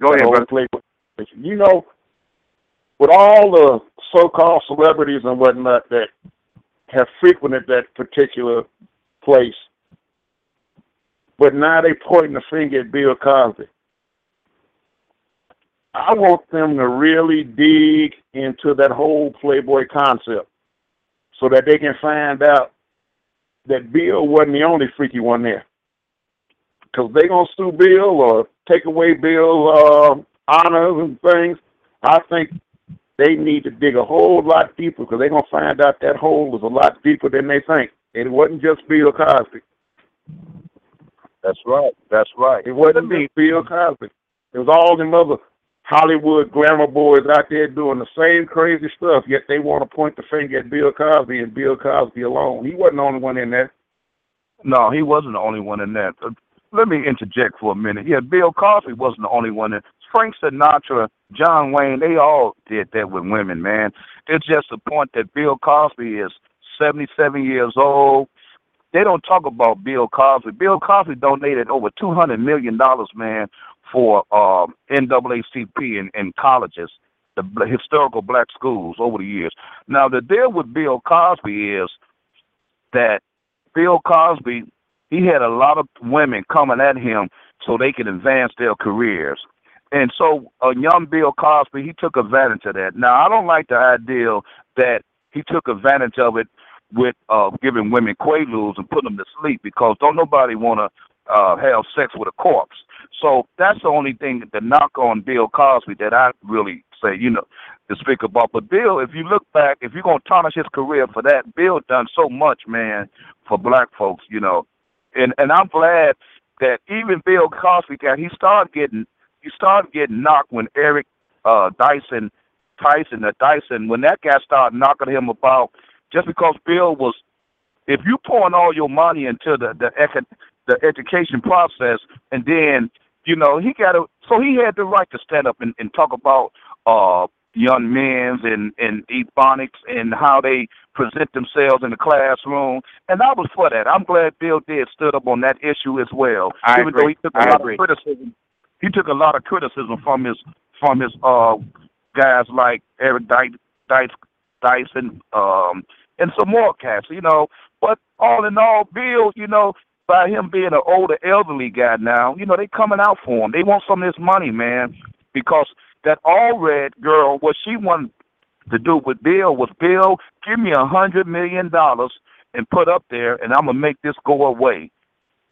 go that ahead, brother. Situation. You know, with all the so-called celebrities and whatnot that have frequented that particular place, but now they pointing the finger at Bill Cosby. I want them to really dig into that whole Playboy concept so that they can find out that Bill wasn't the only freaky one there. Because they going to sue Bill or take away Bill's uh, honors and things. I think they need to dig a whole lot deeper because they're going to find out that hole was a lot deeper than they think. And it wasn't just Bill Cosby. That's right. That's right. It wasn't me, Bill Cosby. It was all them other Hollywood glamour boys out there doing the same crazy stuff, yet they want to point the finger at Bill Cosby and Bill Cosby alone. He wasn't the only one in there. No, he wasn't the only one in that. Uh, let me interject for a minute. Yeah, Bill Cosby wasn't the only one in. Frank Sinatra, John Wayne, they all did that with women, man. It's just the point that Bill Cosby is 77 years old. They don't talk about Bill Cosby. Bill Cosby donated over $200 million, man, for um, NAACP in, in colleges, the historical black schools over the years. Now, the deal with Bill Cosby is that Bill Cosby, he had a lot of women coming at him so they could advance their careers. And so a young Bill Cosby, he took advantage of that. Now, I don't like the idea that he took advantage of it with uh, giving women quaaludes and putting them to sleep because don't nobody want to uh, have sex with a corpse. So that's the only thing the knock on Bill Cosby that I really say, you know, to speak about. But Bill, if you look back, if you're gonna tarnish his career for that, Bill done so much, man, for black folks, you know. And and I'm glad that even Bill Cosby got he started getting he started getting knocked when Eric uh Dyson Tyson the Dyson when that guy started knocking him about just because Bill was if you pouring all your money into the the the education process and then you know he got to so he had the right to stand up and, and talk about uh young men's and and ebonics and how they present themselves in the classroom and I was for that. I'm glad Bill did stood up on that issue as well. I even agree. though he took a I lot agree. of criticism he took a lot of criticism from his from his uh guys like Eric Dice, Dyson, um, and some more cats, you know. But all in all, Bill, you know, by him being an older, elderly guy now, you know, they coming out for him. They want some of this money, man, because that all red girl, what she wanted to do with Bill was, Bill, give me a hundred million dollars and put up there, and I'm gonna make this go away.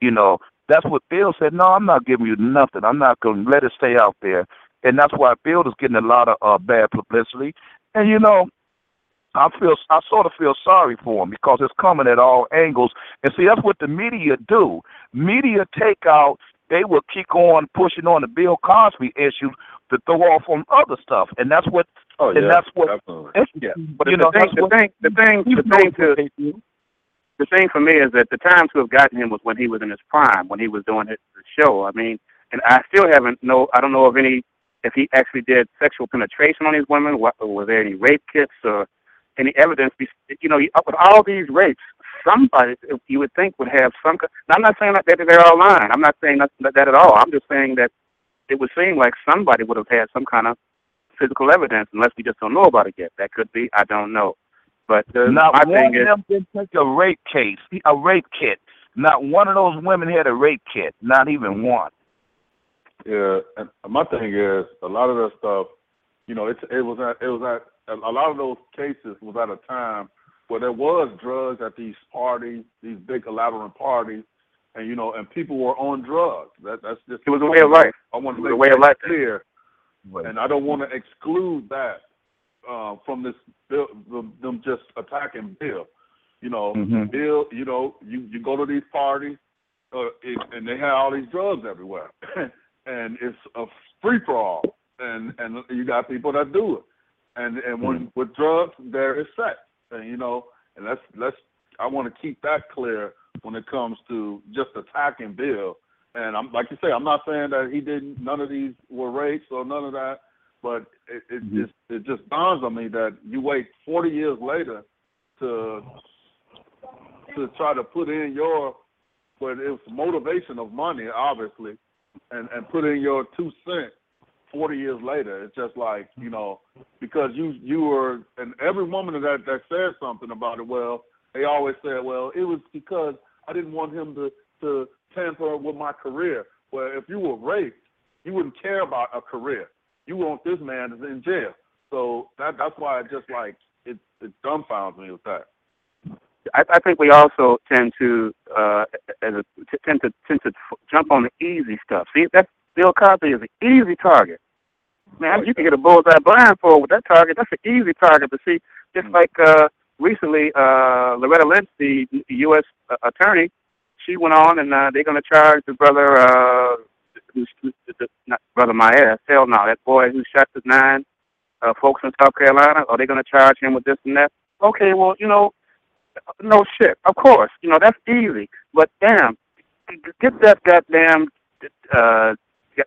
You know, that's what Bill said. No, I'm not giving you nothing. I'm not gonna let it stay out there, and that's why Bill is getting a lot of uh, bad publicity. And you know, I feel I sort of feel sorry for him because it's coming at all angles. And see, that's what the media do. Media take out. They will keep on pushing on the Bill Cosby issue to throw off on other stuff, and that's what. Oh, and yeah, that's what. definitely. Yeah, But the, you know, the thing, the what thing, the thing, he the thing to what they do. The thing for me is that the time to have gotten him was when he was in his prime, when he was doing his, show. I mean, and I still haven't know. I don't know of any if he actually did sexual penetration on these women. What, was there any rape kits or any evidence? You know, with all these rapes, somebody you would think would have some. Now, I'm not saying that they're all lying. I'm not saying that, that at all. I'm just saying that it would seem like somebody would have had some kind of physical evidence, unless we just don't know about it yet. That could be. I don't know. But Not my one thing of is, them didn't take a rape case, a rape kit. Not one of those women had a rape kit. Not even one. Yeah, and my thing is a lot of that stuff. You know, it's it was at it was at a lot of those cases was at a time where there was drugs at these parties, these big elaborate parties, and you know, and people were on drugs. That that's just it was a way of life. I want It to was a way of life. clear, and I don't want to exclude that uh, from this bill, them, them just attacking Bill. You know, Mhm. Bill. You know, you you go to these parties, uh, it, and they have all these drugs everywhere, and it's a free for all, and and you got people that do it, and and when with drugs there is sex, and you know, and let's let's I want to keep that clear when it comes to just attacking Bill. And I'm like you say, I'm not saying that he didn't. None of these were rapes or none of that. But it, it mm-hmm. just it just dawns on me that you wait 40 years later to to try to put in your, but it's motivation of money, obviously, and and put in your two cent 40 years later. It's just like you know because you you were and every woman that that said something about it, well, they always said, well, it was because I didn't want him to to tamper with my career. Well, if you were raped, you wouldn't care about a career. You want this man is in jail. So that that's why it just like it it dumbfounds me with that. I, I think we also tend to uh, as a, t- tend to tend to f- jump on the easy stuff. See, that's Bill Cosby is an easy target. Man, you can get a bullseye blindfold with that target. That's an easy target to see. Just like uh, recently, uh, Loretta Lynch, the, the U.S. Uh, attorney, she went on and uh, they're going to charge the brother, uh, who's, who's the, not brother Maez. Hell no, that boy who shot the nine uh, folks in South Carolina. Are they going to charge him with this and that? Okay, well, you know, no shit. Of course, you know that's easy. But damn, get that goddamn uh,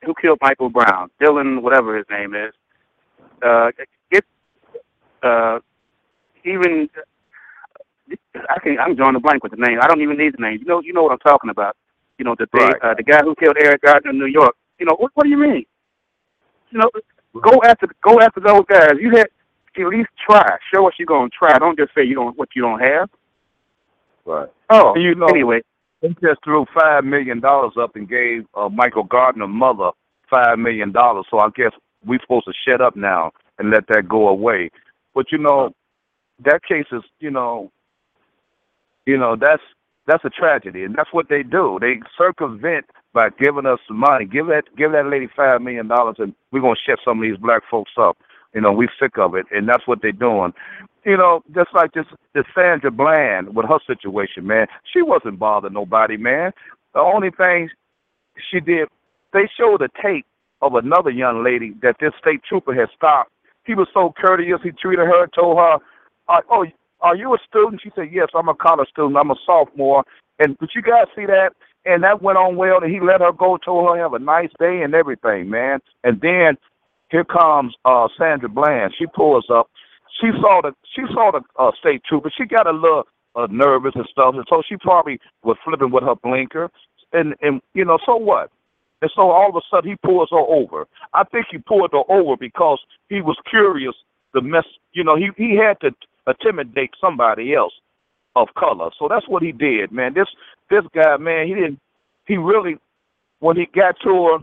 who killed Michael Brown, Dylan, whatever his name is. Uh, get uh, even. I can I'm drawing a blank with the name. I don't even need the name. You know, you know what I'm talking about. You know, the Right. uh, the guy who killed Eric Gardner in New York. You know, what what do you mean? You know, go after go after those guys. You had at least try. Show us you're gonna try. Don't just say you don't what you don't have. Right. Oh, And you know, anyway, they just threw five million dollars up and gave uh, Michael Gardner's mother five million dollars. So I guess we're supposed to shut up now and let that go away. But you know, that case is you know, you know that's that's a tragedy, and that's what they do. They circumvent by giving us money. Give that give that lady five million dollars, and we're gonna shut some of these black folks up. You know, we're sick of it, and that's what they're doing. You know, just like this, this Sandra Bland with her situation, man. She wasn't bothering nobody, man. The only thing she did, they showed a tape of another young lady that this state trooper had stopped. He was so courteous. He treated her, told her, uh, "Oh, are you a student?" She said, "Yes, I'm a college student. I'm a sophomore." And did you guys see that? And that went on well. And he let her go, told her have a nice day and everything, man. And then here comes uh Sandra Bland. She pulls up. She saw the she saw the uh, state trooper. She got a little uh, nervous and stuff, and so she probably was flipping with her blinker. And and you know, so what? And so all of a sudden he pulls her over. I think he pulled her over because he was curious to mess. You know, he he had to intimidate somebody else of color. So that's what he did, man. This this guy, man, he didn't. He really, when he got to her,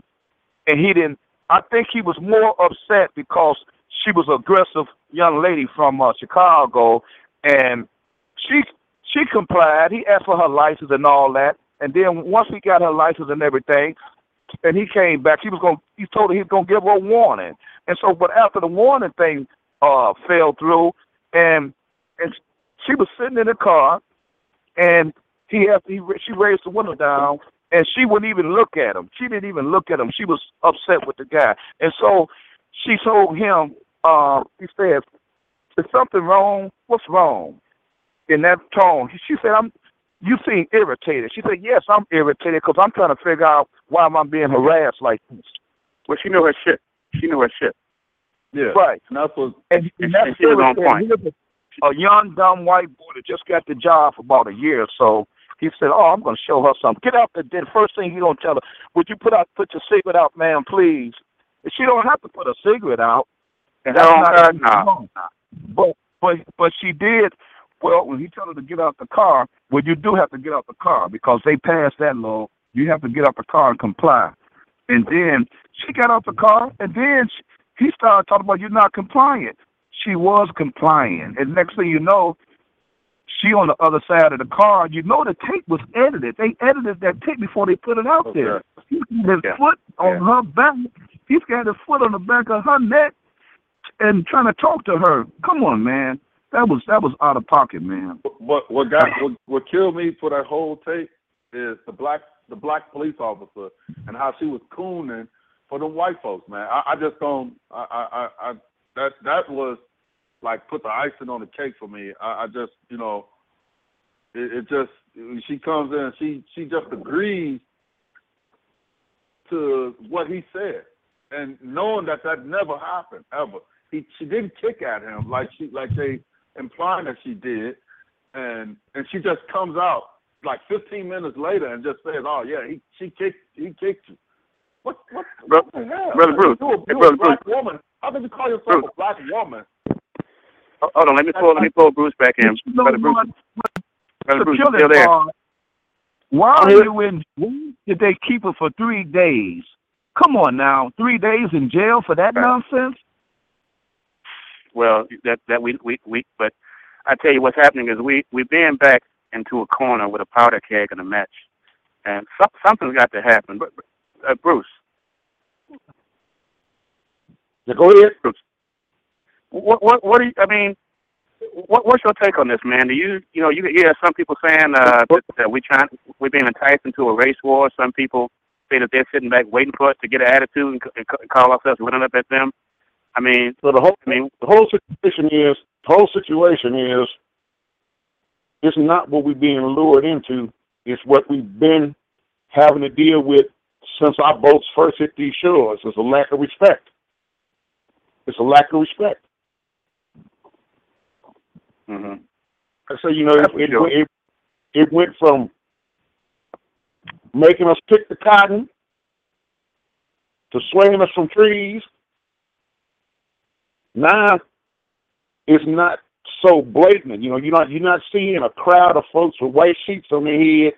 and he didn't. I think he was more upset because she was aggressive young lady from uh, Chicago, and she she complied. He asked for her license and all that, and then once he got her license and everything, and he came back, he was going. He told her he was going to give her a warning, and so, but after the warning thing uh fell through, and and she was sitting in the car, and he asked he she raised the window down, and she wouldn't even look at him. She didn't even look at him. She was upset with the guy, and so she told him, uh, he said, "Is something wrong? What's wrong?" In that tone, she said, "I'm." You seem irritated. She said, "Yes, I'm irritated because I'm trying to figure out why am I being harassed like this." well, she knew her shit. She knew her shit. Yeah. Right. And that's what And, and that's And she was on point. Was a, young, dumb white boy that just got the job for about a year or so. He said, "Oh, I'm going to show her something. Get out the den. First thing he gonna tell her, would you put out, put your cigarette out, ma'am, please?" And she don't have to put a cigarette out. And that's not no. But but but she did. Well, when he told her to get out the car, well, you do have to get out the car because they passed that law. You have to get out the car and comply. And then she got out the car, and then she, he started talking about you're not compliant. She was compliant, and next thing you know, she on the other side of the car. You know the tape was edited. They edited that tape before they put it out there. He's got his Yeah. foot on her back. He's got his foot on the back of her neck, and trying to talk to her. Come on, man. That was that was out of pocket, man. what what got what, what killed me for that whole tape is the black the black police officer and how she was cooning for the white folks, man. I, I just don't I, I, I, that that was like put the icing on the cake for me. I, I just you know it, it just she comes in she she just agrees to what he said and knowing that that never happened ever. He she didn't kick at him like she like they implying that she did, and and she just comes out like 15 minutes later and just says, "Oh yeah, he she kicked he kicked you." What what, Bro- what the hell? Brother Bruce, you a, hey, Brother a black woman. How can you call yourself Bruce. a black woman? Oh, Hold on, let me pull let me pull Bruce back in. You know Brother Bruce. Brother Bruce, you still there? part, Why are you in? Why did they keep her for three days? Come on now, three days in jail for that nonsense? Well, that that we we we. But I tell you, what's happening is we we being back into a corner with a powder keg and a match, and some, something's got to happen. But uh, Bruce, Yeah, go ahead. what what what do you? I mean, what what's your take on this, man? Do you you know you hear some people saying uh, that, that we trying we're being enticed into a race war. Some people say that they're sitting back waiting for us to get an attitude and, c- and call ourselves running up at them. I mean, So the whole I mean, the whole situation is the whole situation is it's not what we're being lured into. It's what we've been having to deal with since our boats first hit these shores. It's a lack of respect. It's a lack of respect. hmm So you know, it, it, it, it went from making us pick the cotton to swinging us from trees. Now it's not so blatant. You know, you're not you're not seeing a crowd of folks with white sheets on their head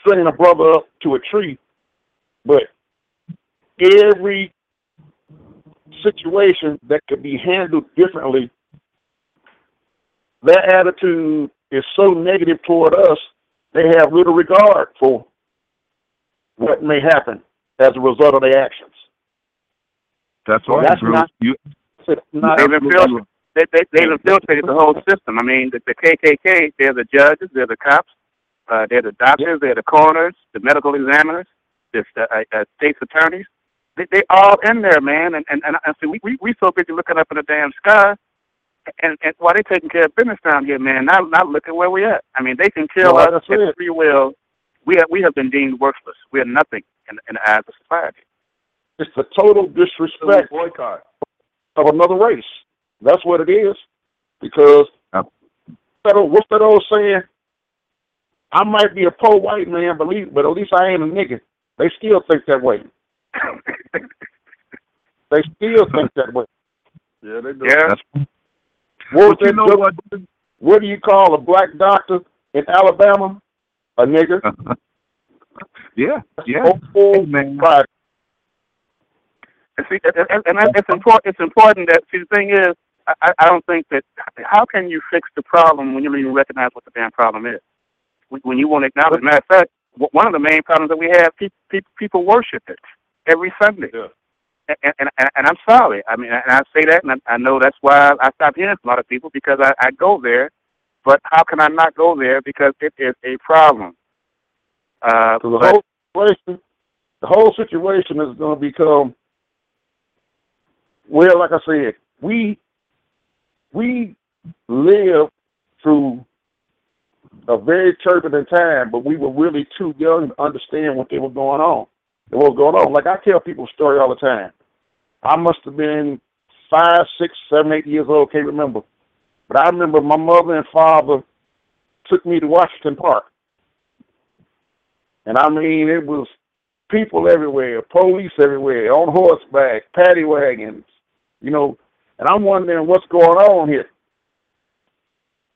stringing a brother up to a tree, but every situation that could be handled differently that attitude is so negative toward us, they have little regard for what may happen as a result of their actions. That's Well, right, that's Bruce. not- You, It's not, they've infiltrated they, they, they've infiltrated the whole system. I mean, the, the KKK, they're the judges, they're the cops, uh, they're the doctors, they're the coroners, the medical examiners, the uh, uh, state's attorneys. They, they all in there, man. And and and, and so we, we we so busy looking up in the damn sky, and and while they taking care of business down here, man, not not looking where we at. I mean, they can kill Well, us that's at it. free will. We have we have been deemed worthless. We are nothing in, in the eyes of society. it's the total So we disrespect boycott. of another race. That's what it is. Because Yep. that old, what's that old saying? I might be a poor white man, believe, but at least I ain't a nigga. They still think that way. They still think that way. Yeah, they do. Yeah. that's, What, you know what? what do you call a black doctor in Alabama? A nigger. yeah, yeah. Oh, Hey, man. right. And see, and, and, and it's important. It's important that see the thing is, I, I don't think that. How can you fix the problem when you don't even recognize what the damn problem is? When- When you won't acknowledge. Matter of fact, w- one of the main problems that we have, people people worship it every Sunday. Yeah. And, and and and I'm sorry. I mean, and I say that, and I, I know that's why I stopped hearing from a lot of people because I, I go there. But how can I not go there because it is a problem? Uh, So the whole situation, the whole situation is going to become. Well, like I said, we we live through a very turbulent time, but we were really too young to understand what they were going on. And what was going on. Like I tell people a story all the time. I must have been five, six, seven, eight years old, can't remember. But I remember my mother and father took me to Washington Park. And I mean, it was people everywhere, police everywhere, on horseback, paddy wagons, you know. And I'm wondering what's going on here.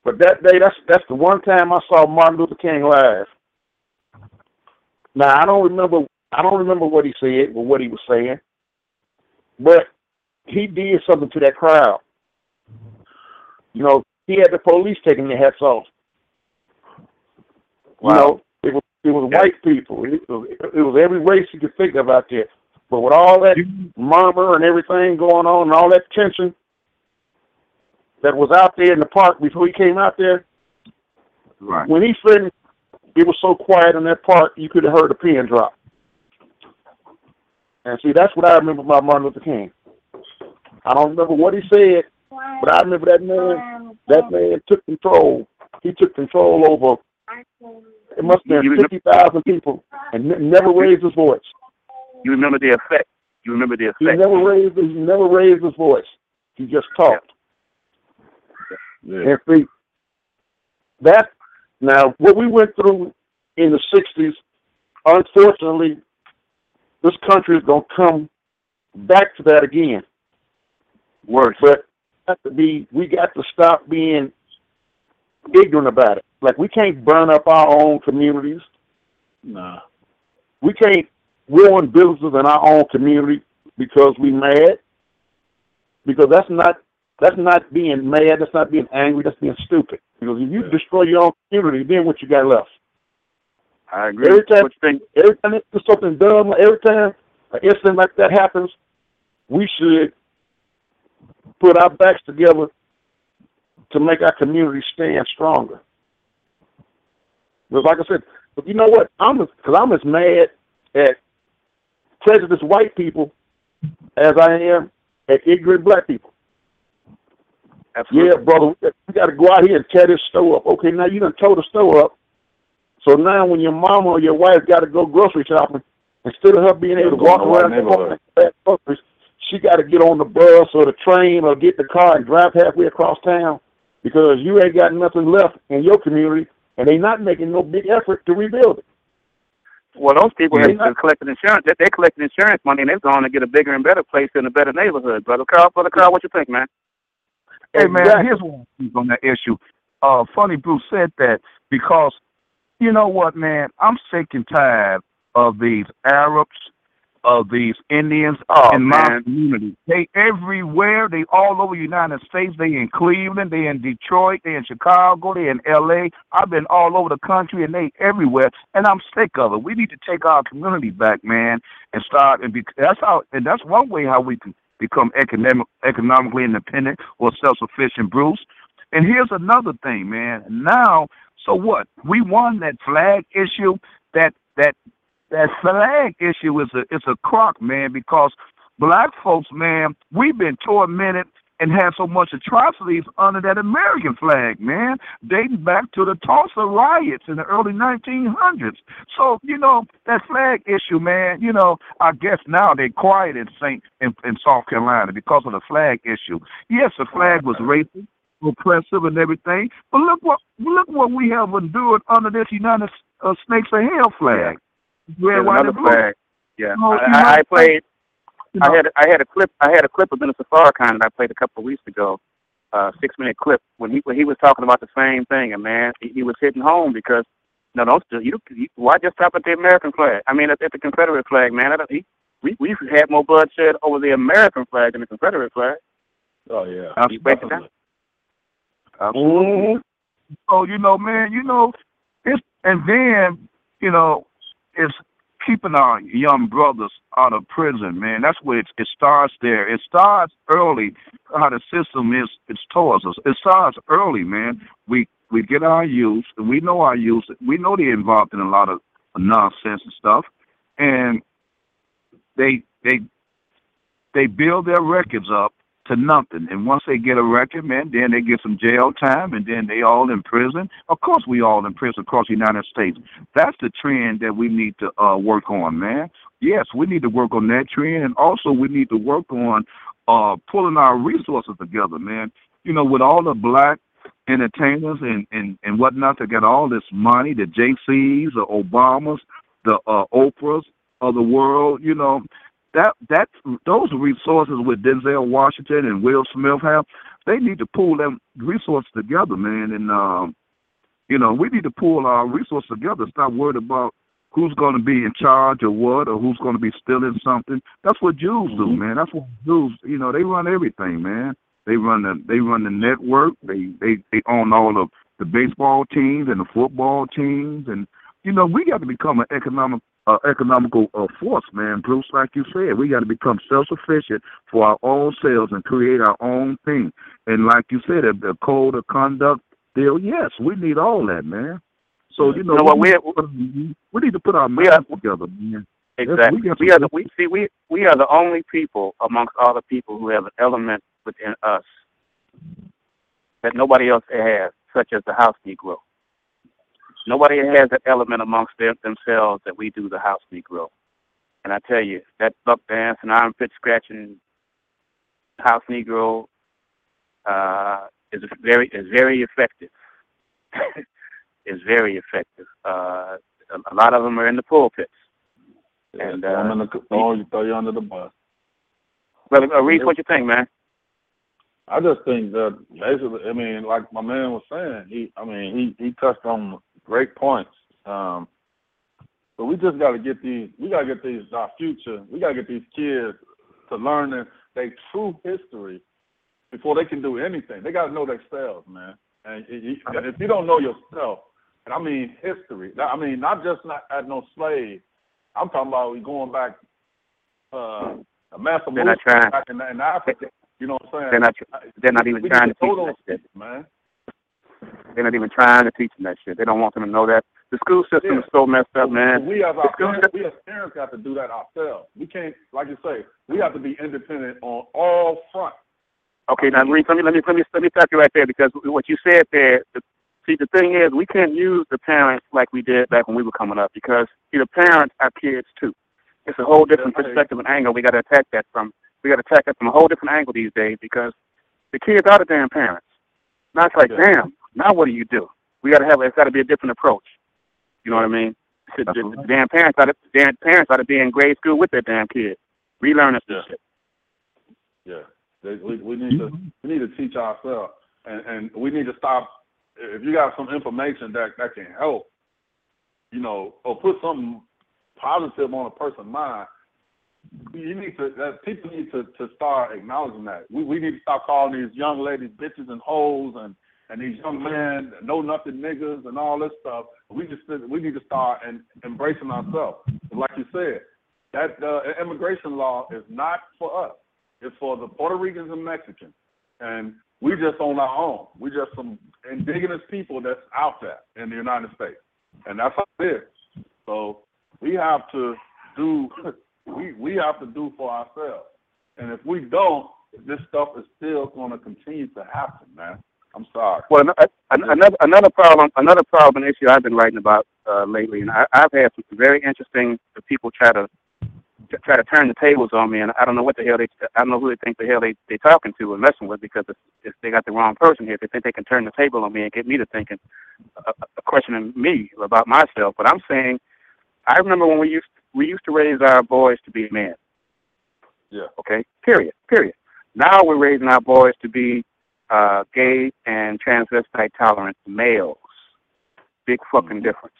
But that day, that's that's the one time I saw Martin Luther King live. Now I don't remember, I don't remember what he said or what he was saying, but he did something to that crowd. You know, he had the police taking their hats off. You Wow. know, it was it was white people. It was, it was every race you could think of out there. But with all that murmur and everything going on and all that tension that was out there in the park before he came out there, Right. when he finished, it was so quiet in that park you could have heard a pin drop. And see, that's what I remember about Martin Luther King. I don't remember what he said, but I remember that man. That man took control. He took control over. It must have been fifty thousand people, and n- never raised his voice. you remember the effect. You remember the effect. He never raised. He never raised his voice. He just talked. Yeah. And see, that now what we went through in the '60s, unfortunately, this country is gonna come back to that again. Worse. But have to be, we got to stop being ignorant about it. Like we can't burn up our own communities. Nah. We can't ruin businesses in our own community because we mad. Because that's not that's not being mad. That's not being angry. That's being stupid. Because if you destroy your own community, then what you got left? I agree. Every time, What you think? every time there's something dumb, every time an incident like that happens, we should put our backs together to make our community stand stronger. But like I said, but you know what? I'm because I'm as mad at prejudiced white people as I am at ignorant black people. Absolutely. Yeah, brother, we got to go out here and tear this store up. Okay, now you done tore the store up. So now when your mama or your wife got to go grocery shopping, instead of her being able to walk in the right around the corner and groceries, she got to get on the bus or the train or get the car and drive halfway across town because you ain't got nothing left in your community and they not making no big effort to rebuild it. Well, those people have been collecting insurance. They- They're collecting insurance money, and they're going to get a bigger and better place in a better neighborhood. Brother Carl, brother Carl, what you think, man? Hey man, Exactly. here's one thing on that issue. Uh, funny Bruce said that because you know what, man, I'm sick and tired of these Arabs, of these Indians Oh, in my community. They everywhere. They all over the United States. They in Cleveland. They in Detroit. They in Chicago. They in L.A. I've been all over the country, and they everywhere. And I'm sick of it. We need to take our community back, man, and start and be. That's how. And that's one way how we can become economic, economically independent or self-sufficient, Bruce. And here's another thing, man. Now, so what? We won that flag issue. That that that flag issue is a it's a crock, man, because black folks, man, we've been tormented and had so much atrocities under that American flag, man, dating back to the Tulsa riots in the early 1900s. So, you know, that flag issue, man, you know, I guess now they're quiet in St. In, in South Carolina because of the flag issue. Yes, the flag was racist, oppressive, and everything, but look what look what we have endured under this United uh, Snakes of Hell flag. Red, white, and blue. flag. Yeah, I, I, I played. I had I had a clip. I had a clip of Minister Farrakhan that I played a couple of weeks ago. Uh, six minute clip when he when he was talking about the same thing, and man, he, he was hitting home because no, don't you, you why just stop at the American flag? I mean, at, at the Confederate flag, man. I don't, he, we we've had more bloodshed over the American flag than the Confederate flag. Oh yeah. You break it down. Mm-hmm. So you know, man, you know, it's and then you know, it's keeping our young brothers out of prison, man. That's where it, it starts. There, it starts early. How the system is, it's towards us. It starts early, man. We we get our youth, and we know our youth. We know they're involved in a lot of nonsense and stuff, and they they they build their records up to nothing. And once they get a record, man, then they get some jail time, and then they all in prison. Of course, we all in prison across the United States. That's the trend that we need to uh, work on, man. Yes, we need to work on that trend, and also we need to work on uh, pulling our resources together, man. You know, with all the black entertainers and, and, and whatnot that got all this money, the Jay-Zs, the Obamas, the uh, Oprahs of the world, you know, that that those resources with Denzel Washington and Will Smith have, they need to pull them resources together, man. And um, you know, we need to pull our resources together. Stop worried about who's going to be in charge or what, or who's going to be stealing something. That's what Jews do, man. That's what Jews, you know, they run everything, man. They run the they run the network. They they they own all of the baseball teams and the football teams, and you know, we got to become an economic uh, economical uh, force, man. Bruce, like you said, we got to become self-sufficient for our own selves and create our own thing. And like you said, the- code of conduct deal, yes, we need all that, man. So you know, what, we, need we need to put our We are- minds together, man. Exactly. we We are the we see we we are the only people amongst all the people who have an element within us that nobody else has, such as the house Negro. Nobody has that element amongst them, themselves that we do the house Negro. And I tell you, that buck dance and armpit scratching house Negro uh, is very is very effective. is very effective. Uh, a, a lot of them are in the pulpits. And, uh, in the, throw, you throw you under the bus. Brother uh, Reese, what you think, man? I just think that basically, I mean, like my man was saying, he, I mean, he he touched on great points. Um, So we just got to get these. We got to get these our future. We got to get these kids to learn their, their true history before they can do anything. They got to know themselves, man. And if you don't know yourself, and I mean history. I mean not just not as no slave. I'm talking about we going back. Uh, a massive not back in, in Africa. You know what I'm saying? They're not. They're not even we trying to teach throw them those that shit. man. They're not even trying to teach them that shit. They don't want them to know that. The school system Yeah. is so messed up, man. We as our parents, we as parents got to do that ourselves. We can't, like you say, we have to be independent on all fronts. Okay, now Reese, let me let me let me let me stop you right there because what you said there. The, see, the thing is, we can't use the parents like we did back when we were coming up because see, the parents are kids too. It's a whole different perspective and angle. We got to attack that from. We got to attack that from a whole different angle these days because the kids are the damn parents. Now it's like, Yeah. damn. Now what do you do? We got to have. It's got to be a different approach. You know what I mean? The, the, the damn parents ought to, damn parents ought to be in grade school with their damn kids, relearning Yeah. shit. Yeah, they, we we need to we need to teach ourselves, and and we need to stop. If you got some information that that can help, you know, or put something positive on a person's mind, you need to. That people need to to start acknowledging that. We we need to stop calling these young ladies bitches and hoes and and these young men know nothing niggas and all this stuff. We just we need to start and embracing ourselves. Like you said, that uh, immigration law is not for us. It's for the Puerto Ricans and Mexicans, and we just on our own. We just some indigenous people that's out there in the United States, and that's how it is. So we have to do we we have to do for ourselves, and if we don't, this stuff is still going to continue to happen, man. I'm sorry. Well, another another problem, another problem issue I've been writing about uh, lately, and I, I've had some very interesting people try to try to turn the tables on me, and I don't know what the hell they, I don't know who they think the hell they they talking to or messing with because it's, it's, they got the wrong person here. They think they can turn the table on me and get me to thinking, uh, uh, questioning me about myself. But I'm saying, I remember when we used we used to raise our boys to be men. Yeah. Okay. Period. Period. Now we're raising our boys to be uh, gay and transvestite tolerant males. Big fucking difference.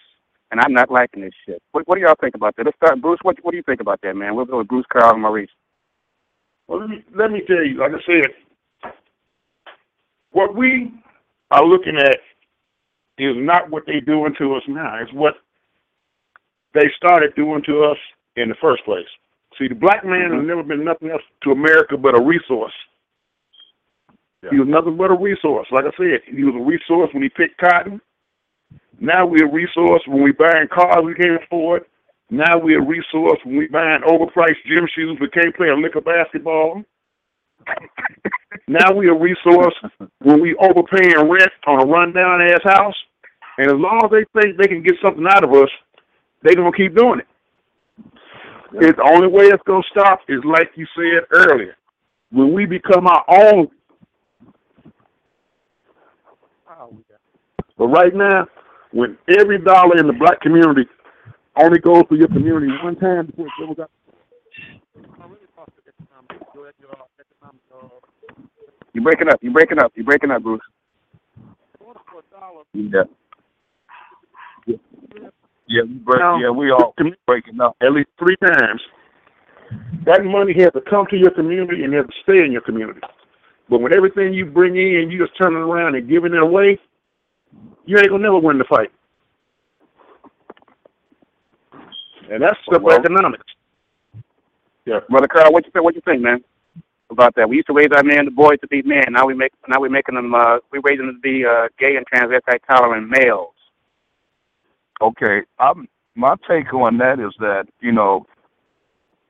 And I'm not liking this shit. What, what do y'all think about that? Let's start, Bruce. What what do you think about that, man? We'll go with Bruce, Carl, and Maurice. Well, let me let me tell you. Like I said, what we are looking at is not what they're doing to us now. It's what they started doing to us in the first place. See, the black man has never been nothing else to America but a resource. Yeah. He was nothing but a resource. Like I said, he was a resource when he picked cotton. Now we're a resource when we buying cars we can't afford. Now we're a resource when we buying overpriced gym shoes we can't play a lick of basketball. now we're a resource when we overpaying rent on a rundown ass house. And as long as they think they can get something out of us, they're gonna keep doing it. It's the only way it's gonna stop is like you said earlier. When we become our own But right now, when every dollar in the black community only goes to your community one time before it goes out. You breaking up? You're breaking up? You're breaking up, Bruce? Yeah. Yeah, we break, Now, yeah, we all breaking up. at least three times. That money has to come to your community and has to stay in your community. But when everything you bring in, you just turning around and giving it away, you ain't gonna never win the fight. And that's simple Well- economics. Yeah, brother Carl, what you think? What you think, man? About that? We used to raise our men, the boys, to be men. Now we make, now we're making them, uh, we're raising them to be uh, gay and transvestite tolerant males. Okay, I'm my take on that is that you know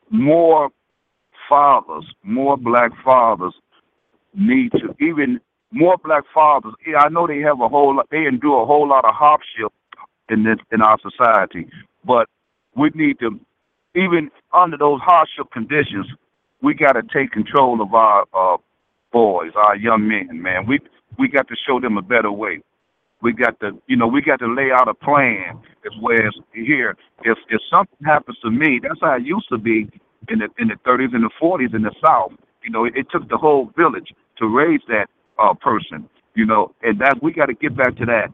more fathers, more black fathers need to even more black fathers. Yeah, I know they have a whole lot, they endure a whole lot of hardship in this in our society, but we need to even under those hardship conditions, we got to take control of our uh, boys, our young men. Man, we we got to show them a better way. We got to, you know, we got to lay out a plan. As well as here, if if something happens to me, that's how it used to be in the in the 30s and the 40s in the South. You know, it, it took the whole village to raise that uh, person. You know, and that we got to get back to that.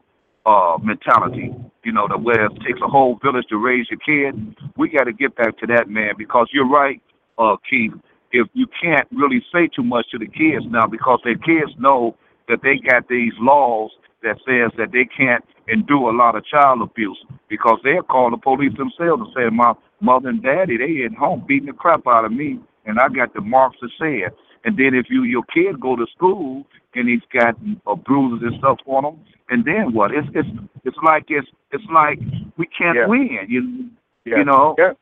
uh, mentality. You know, the where it takes a whole village to raise your kid. We got to get back to that, man, because you're right, uh, Keith. If you can't really say too much to the kids now, because their kids know that they got these laws that says that they can't endure a lot of child abuse because they'll call the police themselves and say, "My mother and daddy, they at home beating the crap out of me, and I got the marks to say it." And then if you your kid go to school and he's got uh, bruises and stuff on him, and then what? It's it's it's like it's it's like we can't Yeah. win. You Yeah. you know. Yeah.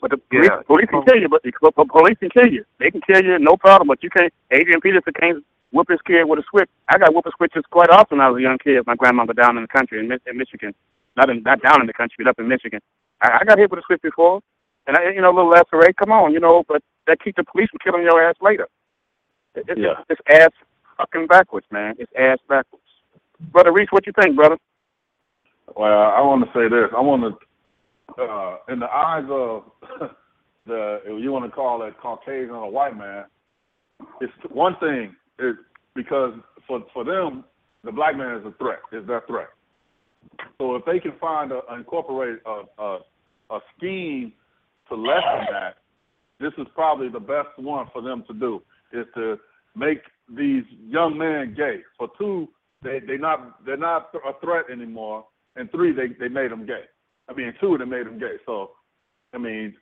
But the police, Yeah. police can kill you, but the but police can kill you. They can kill you, no problem. But you can't. Adrian Peterson can't whip his kid with a switch. I got whooping switches quite often when I was a young kid. My grandmother down in the country in, Mi- in Michigan, not in, not down in the country, but up in Michigan. I, I got hit with a switch before, and I, you know, a little lacerate. Come on, you know, but that keeps the police from killing your ass later. It, it's, Yeah. it's ass fucking backwards, man. It's ass backwards. Brother Reese, what you think, brother? Well, I want to say this. I want to, uh, in the eyes of the, if you want to call it Caucasian or white man, it's one thing is because for for them, the black man is a threat. Is their threat. So if they can find a incorporate a, a a scheme to lessen that, this is probably the best one for them to do. Is to make these young men gay. For two, they they not they're not a threat anymore, and three, they they made them gay. I mean, two, they made them gay. So, I mean,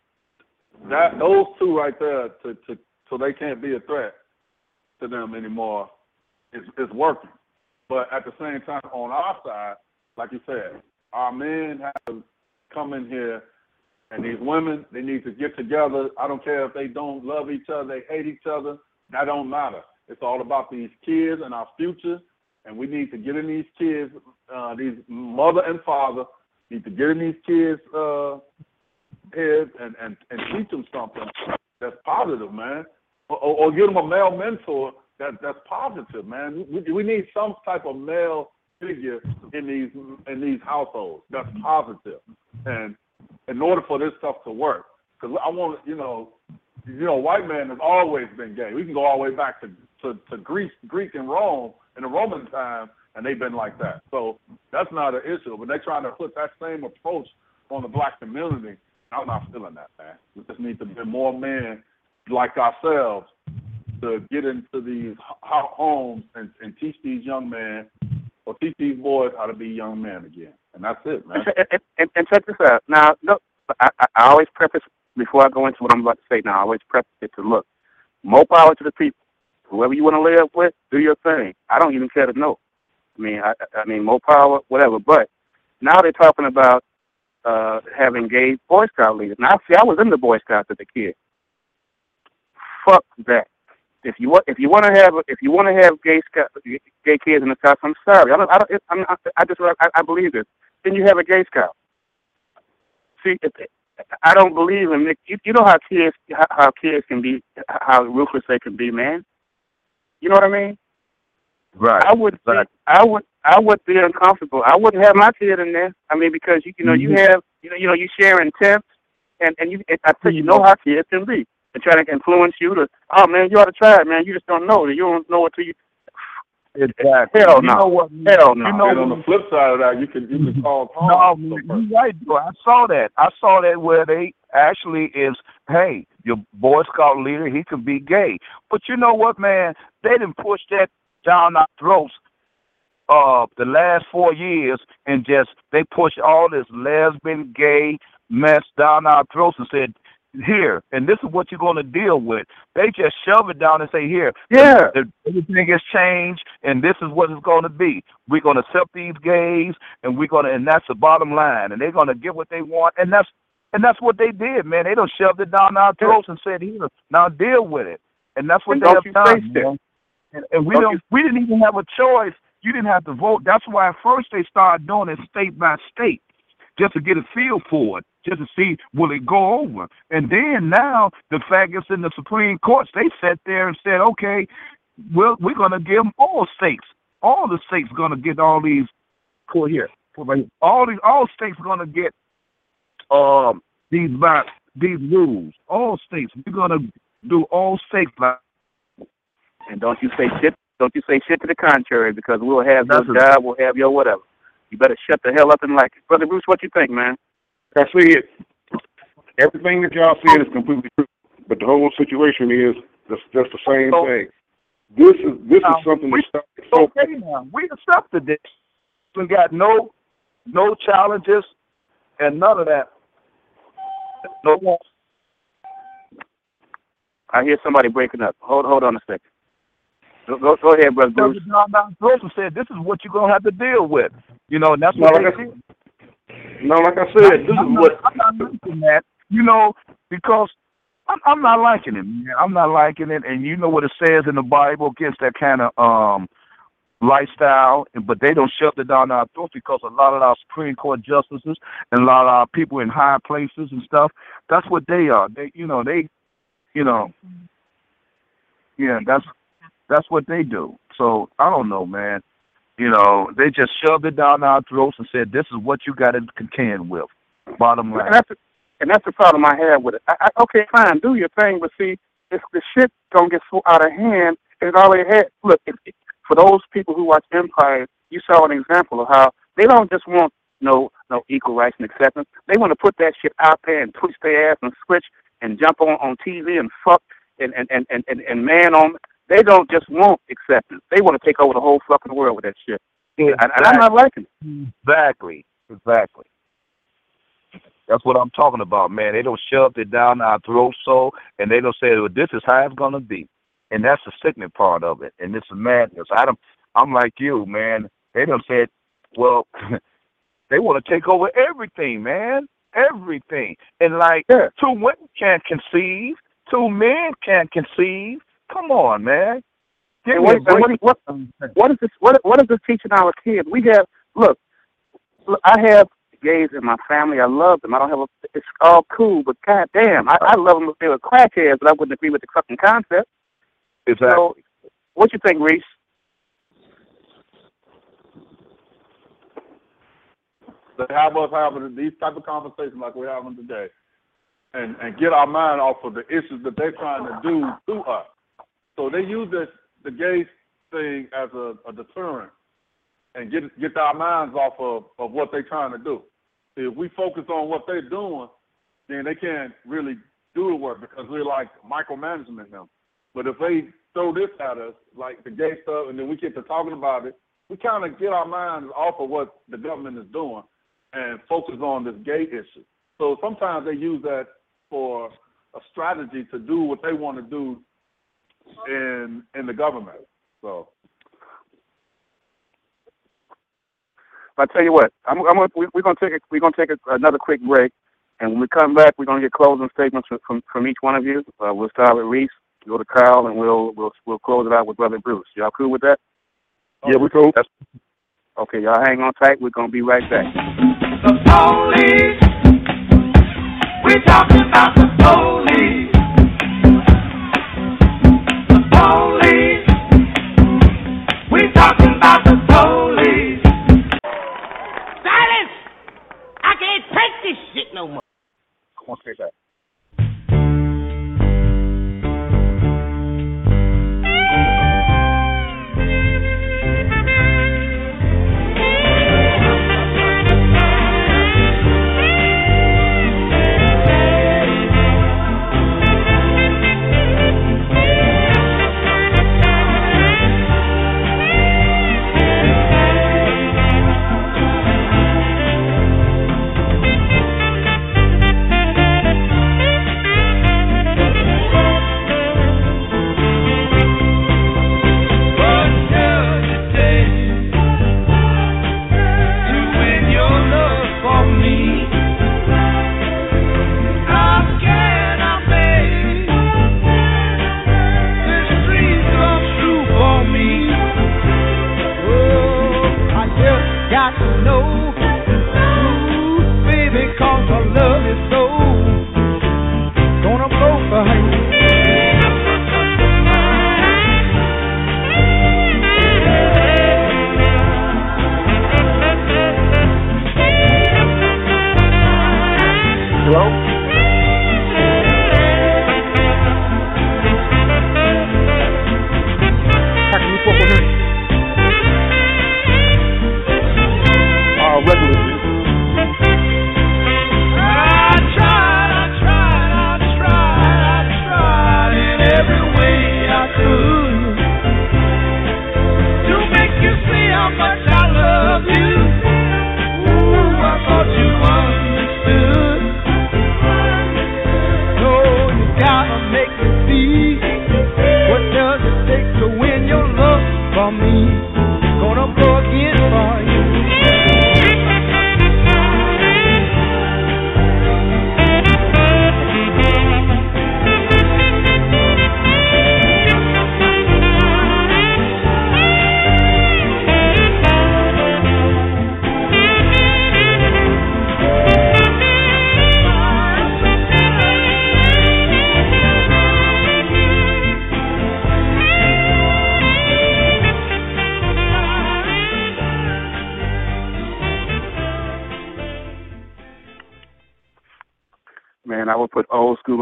that those two right there, to to so they can't be a threat to them anymore, is is working. But at the same time, on our side, like you said, our men have to come in here, and these women, they need to get together. I don't care if they don't love each other, they hate each other. That don't matter. It's all about these kids and our future, and we need to get in these kids, uh, these mother and father need to get in these kids' uh, heads and, and, and teach them something that's positive, man, or, or, give them a male mentor that that's positive, man. We, we need some type of male figure in these in these households that's positive, and in order for this stuff to work, because I want you know, you know, white man has always been gay. We can go all the way back to to, to Greece, Greek and Rome in the Roman time, and they've been like that. So that's not an issue. But they're trying to put that same approach on the black community. I'm not feeling that, man. We just need to be more men like ourselves to get into these ho- homes and, and teach these young men or teach these boys how to be young men again. And that's it, man. and, and, and, check this out. Now, I, I, I always preface before I go into what I'm about to say. Now, I always preface it to look. More power to the people. Whoever you want to live up with, do your thing. I don't even care to know. I mean, I, I mean, more power, whatever. But now they're talking about uh having gay Boy Scout leaders. Now, see, I was in the Boy Scouts as a kid. Fuck that. If you want, if you want to have, if you want to have gay scout, gay kids in the Scouts, I'm sorry. I don't, I don't, I'm, I, I just, I, I believe this. Then you have a gay Scout. See, if, I don't believe in it. You, you know how kids, how, how kids can be, how ruthless they can be, man. You know what I mean? Right. I would, be, I would, I would be uncomfortable. I wouldn't have my kid in there. I mean, because you, you know, you mm-hmm. have, you know, you know, you sharing temps, and and you, and I tell you, you know mm-hmm. how kids can be, and trying to influence you to, oh man, you ought to try it, man. You just don't know. You don't know until you. Exactly. Hell You no. know what? Hell no. You know and on the flip side of that, you can you can call No, you're right, bro. I saw that. I saw that where they actually is, hey, your Boy Scout leader, he could be gay. But you know what, man? They didn't push that down our throats uh the last four years and just they pushed all this lesbian, gay mess down our throats and said, Here, and this is what you're gonna deal with. They just shove it down and say, Here, Yeah. the, everything has changed and this is what it's going to be. We're going to accept these gays and we're going to, and that's the bottom line. And they're going to get what they want. And that's, and that's what they did, man. They don't shoved it down our throats and said, here, now deal with it. And that's what And they have you done, man. And, and we Don't don't, you- we didn't even have a choice. You didn't have to vote. That's why at first they started doing it state by state, just to get a feel for it, just to see will it go over. And then now the fact is in the Supreme Courts, they sat there and said, okay, well, we're going to give them all states. All the states going to get all these. Pull here. Pull right here. All these, all states going to get um these by these rules. All states. We're going to do all states like. And don't you say shit. Don't you say shit to the contrary because we'll have your That's job, we'll have your whatever. You better shut the hell up and like it. Brother Bruce, what you think, man? I see it. Everything that y'all said is completely true, but the whole situation is just, just the same So- thing. This is this is something we- that's so okay now. We accepted this. We got no no challenges and none of that. No I hear somebody breaking up. Hold hold on a second. Go go, go ahead, brother Bruce. John Joseph said this is what you're gonna have to deal with. You know, and that's No, what like I- did. no, like I said, this I'm is not, what I'm not liking that. You know, because I'm, I'm not liking it. Man. I'm not liking it, and you know what it says in the Bible against that kind of um lifestyle. and- But they don't shove it down our throats because a lot of our Supreme Court justices and a lot of our people in high places and stuff. That's what they are. They, you know, they, you know, yeah, that's that's what they do. So I don't know, man. You know, they just shoved it down our throats and said, "This is what you got to contend with." Bottom line. And that's the, and that's the problem I have with it. I, I, okay, fine, do your thing, but see, if the shit don't get so out of hand, it already had. Look, if, for those people who watch Empire, you saw an example of how they don't just want no no equal rights and acceptance. They want to put that shit out there and twist their ass and switch and jump on on TV and fuck and and and and, and, and man on. They don't just want acceptance. They want to take over the whole fucking world with that shit. And, and I'm not liking it. Exactly. Exactly. That's what I'm talking about, man. They don't shove it down our throats so and they don't say, Well, this is how it's gonna be. And that's the sickening part of it. And it's madness. I don't I'm like you, man. They don't said, Well, they want to take over everything, man. Everything. And like Yeah. two women can't conceive, two men can't conceive. Come on, man. Give And me what, a and what, what, what is this? What, what is this teaching our kids? We have look, look. I have gays in my family. I love them. I don't have a. It's all cool, but goddamn, I, I love them if they were crackheads, but I wouldn't agree with the fucking concept. Exactly. So, what you think, Reese? to have us having these type of conversations like we're having today, and and get our mind off of the issues that they're trying to do to us. So they use this the gay thing as a, a deterrent, and get get our minds off of of what they're trying to do. If we focus on what they're doing, then they can't really do the work because we're like micromanagement them. But if they throw this at us, like the gay stuff, and then we get to talking about it, we kind of get our minds off of what the government is doing and focus on this gay issue. So sometimes they use that for a strategy to do what they want to do in in the government. So I tell you what, I'm, I'm gonna, we, we're gonna take a, we're gonna take a, another quick break, and when we come back, we're gonna get closing statements from from, from each one of you. Uh, we'll start with Reese, go to Carl, and we'll we'll we'll close it out with Brother Bruce. Y'all cool with that? yeah, we're cool. Okay, y'all hang on tight. We're gonna be right back. The police. We're talking about the police. I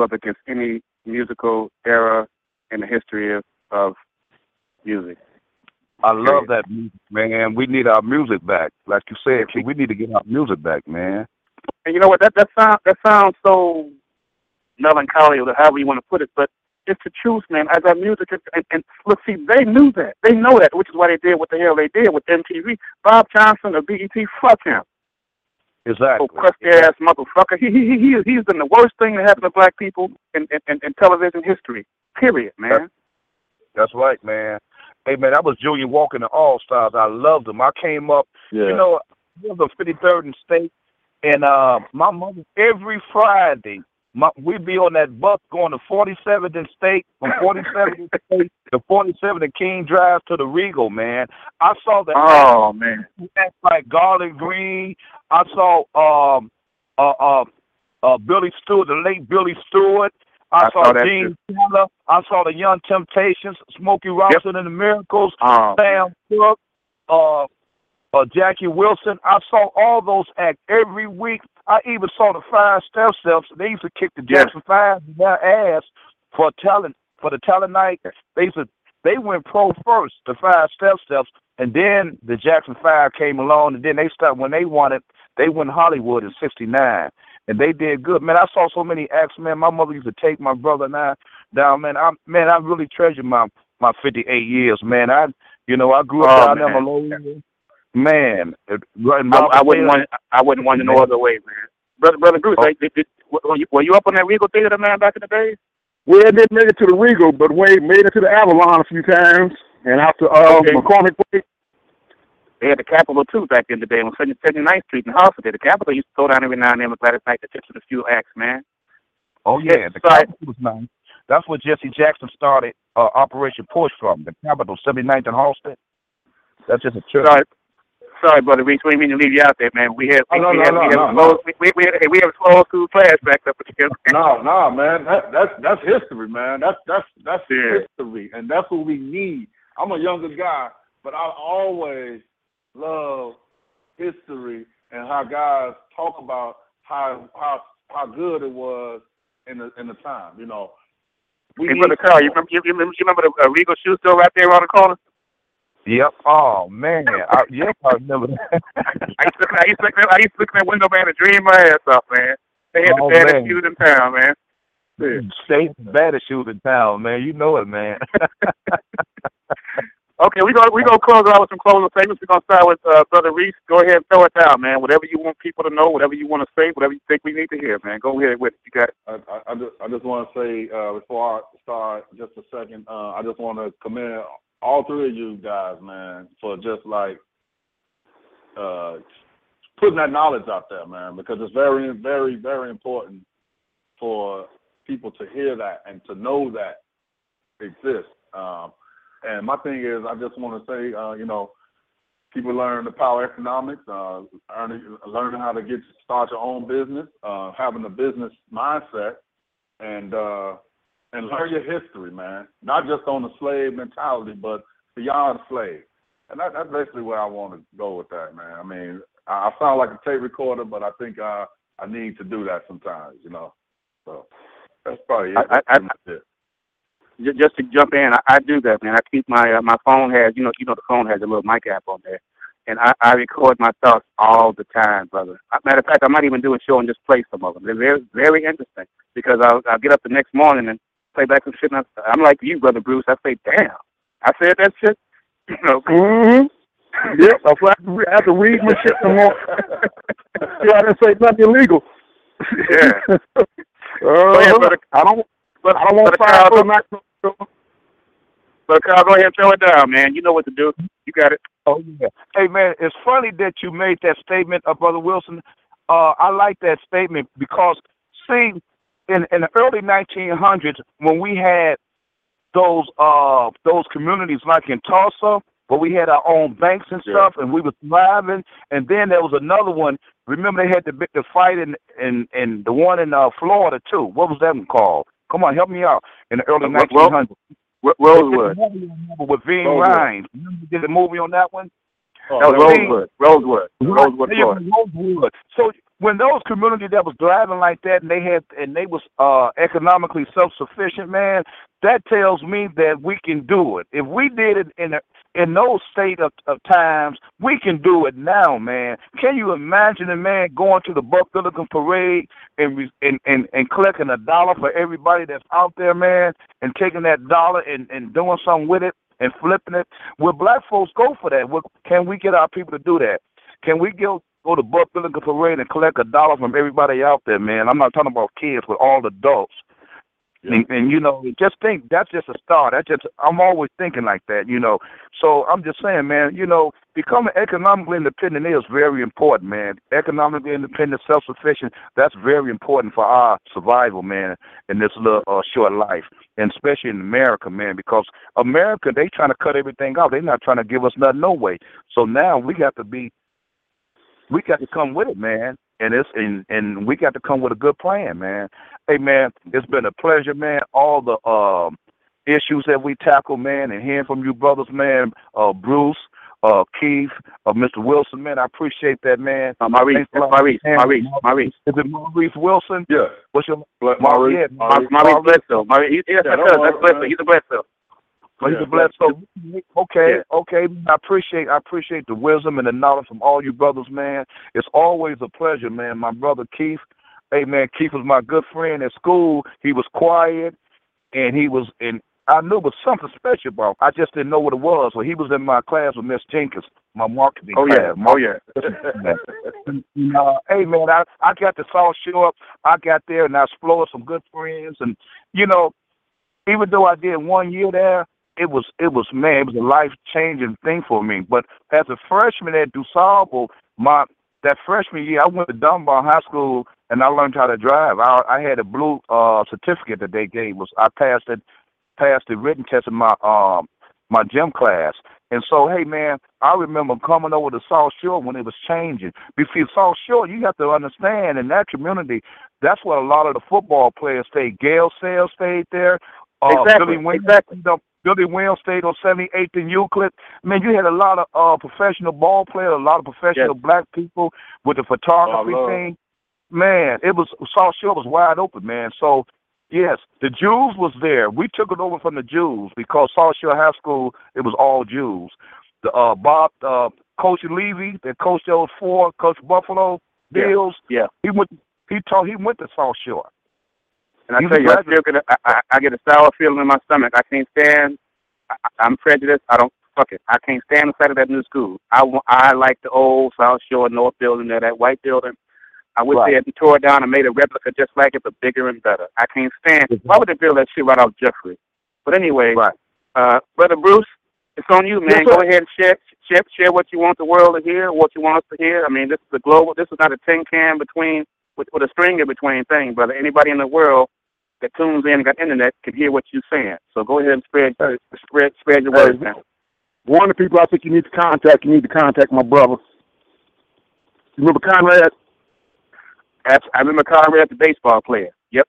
up against any musical era in the history of, of music. I love that music, man. We need our music back. Like you said, we need to get our music back, man. And you know what? That that sound that sounds so melancholy or however you want to put it, but it's the truth, man. As our music is, and, and look, see, they knew that. They know that, which is why they did what the hell they did with MTV. Bob Johnson of BET, fuck him. Exactly. Oh, crusty ass motherfucker. He he he he he's been the worst thing that happened to black people in in, in, in television history. Period, man. That's right, man. Hey, man, that was Junior Walker and the All Stars. I loved them. I came up, Yeah. you know, I was on 53rd and State, and uh, my mother, every Friday, my, we'd be on that bus going to 47th and State, from 47th and State to 47th and King Drive to the Regal, man. I saw the Oh man. acts like Garland Green. I saw um uh uh uh Billy Stewart, the late Billy Stewart. I, I saw, saw that Gene Taylor. I saw the Young Temptations, Smokey Robinson and the Miracles, Oh, Sam Cooke, uh, uh, Jackie Wilson. I saw all those acts every week. I even saw the Five Step Steps. They used to kick the. Jackson Five in their ass for talent for the talent night. They used to, they went pro first, the Five Stairsteps, and then the Jackson Five came along, and then they started when they it. They went Hollywood in '69, and they did good. Man, I saw so many acts. Man, my mother used to take my brother and I down. Man, I man, I really treasure my my 58 years. Man, I you know I grew up Oh, down there, man. Malone. Man, it, I, I wouldn't want I wouldn't want it no other way, man. Brother Brother Bruce, Oh. like, did, did, were, you, were you up on that Regal Theater, man, back in the day? Well, didn't make it to the Regal, but Wade made it to the Avalon a few times, and out to uh, Okay. McCormick Place. They had the Capitol too back in the day on 79th Street in Halsted. The Capitol used to go down every now and then with Gladys Knight to tip to the few acts, man. Oh yeah, the Sorry. Capitol was nice. That's where Jesse Jackson started uh, Operation Push from. The Capitol, 79th and Halsted. That's just a church. Sorry, sorry, brother Reese. We didn't mean to leave you out there, man. We had Oh, we, no, we no, had, no, we had no, a no. slow, we, we, we had we had a slow school flashback up with you. No, no, man. That that's that's history, man. That's that's that's Yeah. history, and that's what we need. I'm a younger guy, but I always love history and how guys talk about how how how good it was in the in the time. You know, we Hey, brother Carl, you remember you, you remember, you remember the uh, Regal shoe store right there around the corner? Yep. Oh man. I, yep, I remember that. I used to look, I used to look, I used to look in that window, man, and dream my ass off, man. They had Oh, the baddest man. shoes in town, man. Yeah. State baddest shoes in town, man. You know it, man. Okay, we gonna we gonna close out with some closing statements. We're gonna start with uh, brother Reese. Go ahead and throw it down, man. Whatever you want people to know, whatever you want to say, whatever you think we need to hear, man. Go ahead with it. You got it. I, I, I just I just want to say uh, before I start, just a second. Uh, I just want to commend all three of you guys, man, for just like uh, putting that knowledge out there, man, because it's very, very, very important for people to hear that and to know that exists. Um, and my thing is, I just want to say, uh, you know, people learn the PowerNomics, uh, learning, learning how to get start your own business, uh, having a business mindset, and uh, and learn your history, man. Not just on the slave mentality, but beyond slave. And that, that's basically where I want to go with that, man. I mean, I, I sound like a tape recorder, but I think uh, I need to do that sometimes, you know. So that's probably it. I- I- I- That's it. Ju- Just to jump in, I, I do that, man. I keep my uh, my phone has you know you know the phone has a little mic app on there, and I, I record my thoughts all the time, brother. Matter of fact, I might even do a show and just play some of them. They're very very interesting because I'll I'll get up the next morning and play back some shit. And I, I'm like you, brother Bruce. I say, damn, I said that shit. You know, Mm-hmm. Yep. I have to- I have to read my shit some more. yeah, I didn't say nothing illegal. yeah. Uh, Go ahead, brother. I don't. But I don't want brother five Carl, not. But Carl, go ahead and throw it down, man. You know what to do. You got it. Oh yeah. Hey man, it's funny that you made that statement, uh, brother Wilson. Uh, I like that statement because see, in in the early 1900s when we had those uh those communities like in Tulsa, where we had our own banks and Yeah. stuff, and we were thriving. And then there was another one. Remember they had the the fight in in in the one in uh, Florida too. What was that one called? Come on, help me out. In the early Uh, Ro- Ro- 1900s. Ro- They did Rosewood. the movie on that one with Ving Rosewood. Rhames. Remember they did a movie on that one? Oh, That was Rosewood. Rosewood. Rosewood. Rosewood, There you Florida. go, Rosewood. So when those communities that was thriving like that and they had and they was uh economically self sufficient, man, that tells me that we can do it. If we did it in a, in those state of, of times, we can do it now, man. Can you imagine a man going to the Bud Billiken parade and, and and and collecting a dollar for everybody that's out there, man, and taking that dollar and and doing something with it and flipping it? Will black folks go for that? Will, can we get our people to do that? Can we go go to Bud Billiken parade and collect a dollar from everybody out there, man? I'm not talking about kids, but all adults. And, and you know, just think that's just a start. That's just I'm always thinking like that, you know. So I'm just saying, man, you know, becoming economically independent is very important, man. Economically independent, self sufficient, that's very important for our survival, man, in this little uh, short life. And especially in America, man, because America they trying to cut everything out. They're not trying to give us nothing no way. So now we got to be we got to come with it, man. And it's and and we got to come with a good plan, man. Hey man, it's been a pleasure, man. All the um issues that we tackle, man, and hearing from you brothers, man, uh Bruce, uh Keith, uh Mr. Wilson, man, I appreciate that, man. Uh, Maurice, lot. Maurice, Maurice, Maurice. Is it Maurice Wilson? Yeah. What's your Bla- Maurice, yeah, Maurice. Maurice Bledsoe. Maurice, he, he, that's Yeah, cousin. worry, That's Bledsoe. He's a Bledsoe. He's Yeah, a blessed. So, okay, okay. I appreciate, I appreciate the wisdom and the knowledge from all you brothers, man. It's always a pleasure, man. My brother Keith, hey man, Keith was my good friend at school. He was quiet, and he was, and I knew it was something special about. him. I just didn't know what it was. So he was in my class with Miss Jenkins, my marketing Oh yeah, class. oh yeah. Uh, hey man, I I got the South Shore. I got there and I explored some good friends, and you know, even though I did one year there, it was it was man, it was a life changing thing for me. But as a freshman at DuSable, my that freshman year, I went to Dunbar High School and I learned how to drive. I I had a blue uh certificate that they gave us. I passed it, passed the written test in my um my gym class. And so, hey man, I remember coming over to South Shore when it was changing. Because South Shore, you have to understand in that community, that's where a lot of the football players stayed. Gale Sayers stayed there. Uh, Exactly, Billy Wayne, exactly. you know, Billy Williams stayed on 78th and Euclid. Man, you had a lot of uh, professional ball players, a lot of professional black people with the photography Oh, thing. Man, it was South Shore was wide open, man. So yes, the Jews was there. We took it over from the Jews because South Shore High School it was all Jews. The uh, Bob uh, Coach Levy, that coached those four, Coach Buffalo Yeah, Bills. yeah. He went. He taught. He went to South Shore. And I tell you, I still get a, I, I, get a sour feeling in my stomach. I can't stand. I, I'm prejudiced. I don't fuck it. I can't stand the sight of that new school. I wa- I like the old South Shore North building there, that white building. I wish Right. they had tore it down and made a replica just like it, but bigger and better. I can't stand. Why would they build that shit right off Jeffery? But anyway, Right. uh, brother Bruce, it's on you, man. Yes, Go ahead and share, share share what you want the world to hear, what you want us to hear. I mean, this is a global. This is not a tin can between with, with a string in between thing, brother. Anybody in the world that tunes in and got internet can hear what you're saying. So go ahead and spread spread spread your words, man. One of the people I think you need to contact, you need to contact my brother. You remember Conrad? I remember Conrad, the baseball player. Yep.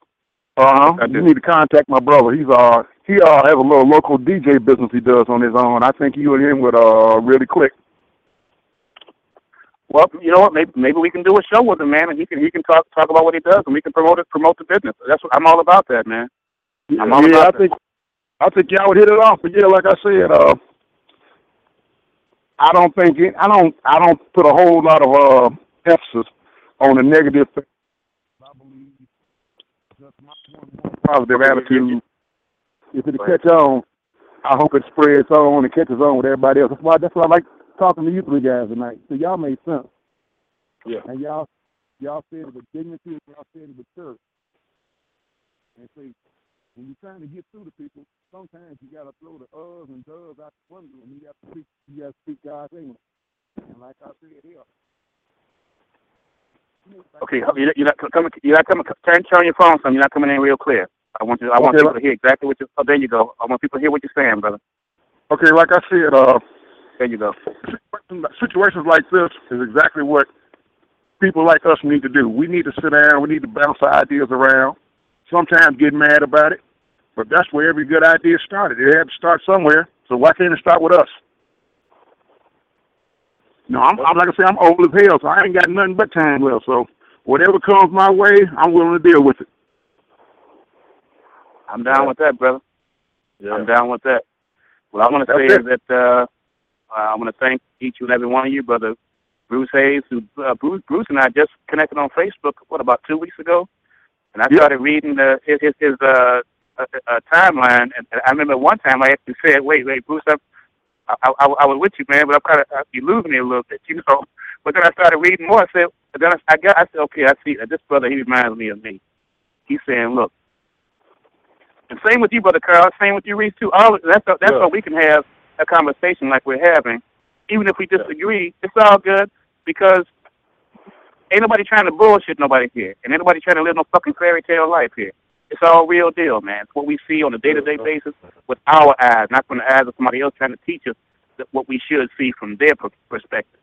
Uh huh. I do. You need to contact my brother. He's uh he uh has a little local DJ business he does on his own. I think you and him would uh really click. Well, you know what? Maybe maybe we can do a show with him, man, and he can he can talk talk about what he does, and we can promote it, promote the business. That's what I'm all about, that man. I'm all yeah, I about that. think I think y'all would hit it off. But yeah, like I said, uh I don't think it, I don't I don't put a whole lot of uh emphasis on the negative thing. I believe just my positive attitude. If it catch on, I hope it spreads on and catches on with everybody else. That's why that's why I like talking to you three guys tonight. So y'all made sense. Yeah. And y'all y'all said it with dignity, y'all said it with courage. And see, when you're trying to get through to people, sometimes you gotta throw the uhs and does out the window and you to speak you gotta speak God's English. And like I said here. Okay, you're you're not coming. You're not coming. Turn turn your phone some. You're not coming in real clear. I want you. I want Okay, people to hear exactly what you. Oh, there you go. I want people to hear what you're saying, brother. Okay, like I said, uh There you know, situations like this is exactly what people like us need to do. We need to sit down, we need to bounce ideas around, sometimes get mad about it, but that's where every good idea started. It had to start somewhere, so why can't it start with us? No, I'm, I'm like I say, I'm old as hell, so I ain't got nothing but time left. So whatever comes my way, I'm willing to deal with it. I'm down Yeah. with that, brother. Yeah. I'm down with that. What I want to say it. is that uh, I want to thank each and every one of you, brother Bruce Hayes. Who uh, Bruce, Bruce and I just connected on Facebook. What about two weeks ago? And I Yeah. started reading the, his his, his uh, uh, uh, timeline, and I remember one time I actually said, "Wait, wait, Bruce, I'm, I, I, I was with you, man, but I'm kind of you losing me a little bit, you know." But then I started reading more. I said, then I, I got, I said, "Okay, I see. This brother, he reminds me of me." He's saying, "Look." And same with you, brother Carl. Same with you, Reese too. All that's that's Yeah. why we can have a conversation like we're having, even if we disagree. It's all good because ain't nobody trying to bullshit nobody here, and ain't nobody trying to live no fucking fairy tale life here. It's all real deal, man. It's what we see on a day to day basis with our eyes, not from the eyes of somebody else trying to teach us that what we should see from their per- perspective.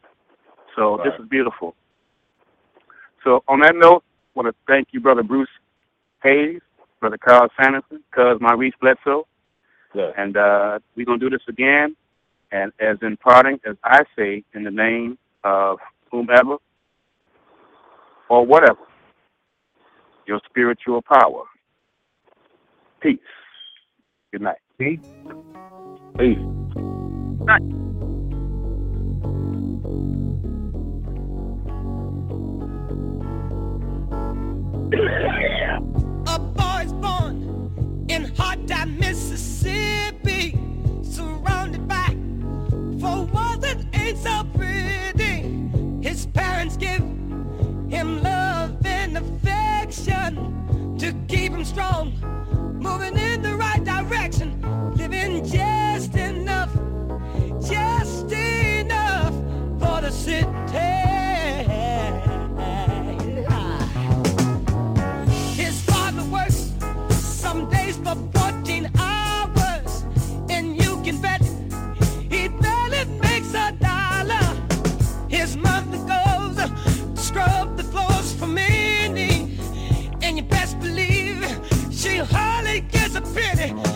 So this is beautiful. So on that note, I want to thank you, brother Bruce Hayes, brother Carl Sanderson, cuz Maurice Bledsoe. Yeah. And uh, we're going to do this again. And as in parting, as I say, in the name of whomever or whatever, your spiritual power. Peace. Good night. Peace. Peace. A so pretty. His parents give him love and affection to keep him strong, moving in the right direction, penny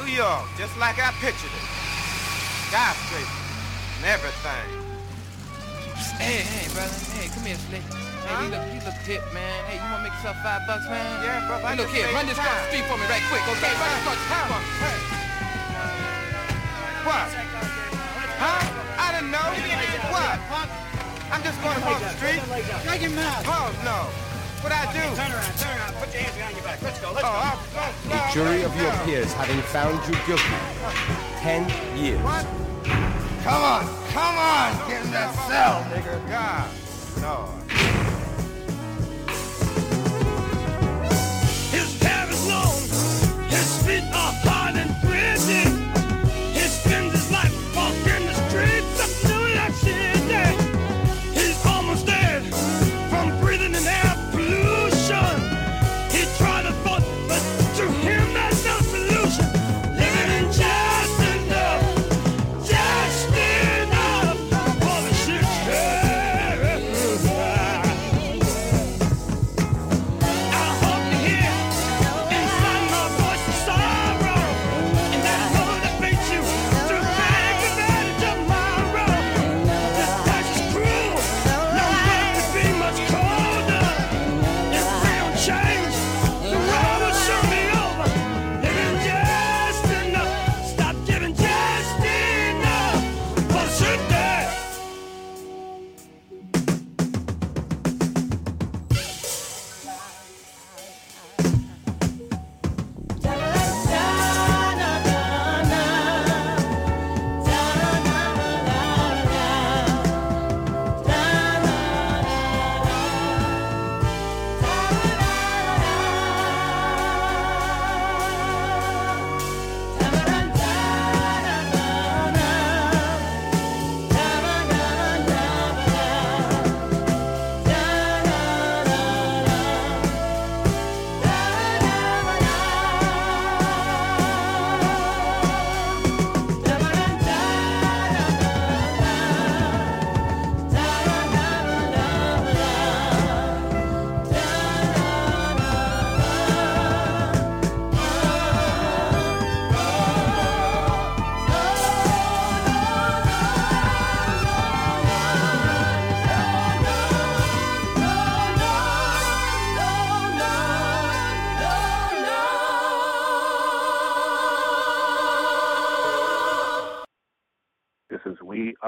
New York, just like I pictured it. Skyscrapers and everything. Hey, hey, brother. Hey, come here, Slick. Hey, you look, you look hip, man. Hey, you wanna make yourself five bucks, man? Yeah, brother, Hey, look here, run this across the street for me right quick, okay? Run this across the street for me. What? Huh? I didn't know. What? I'm just going across the street. Shut your mouth. Oh, no. What I do? Turn around, turn around. Put your hands behind your back. Let's go, let's Oh, go. I'm, no, A jury of your peers having found you guilty. Ten years. What? Come on, come on. Get in that cell, nigga. God, no. His hair is long, his feet are hard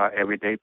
Uh, Everyday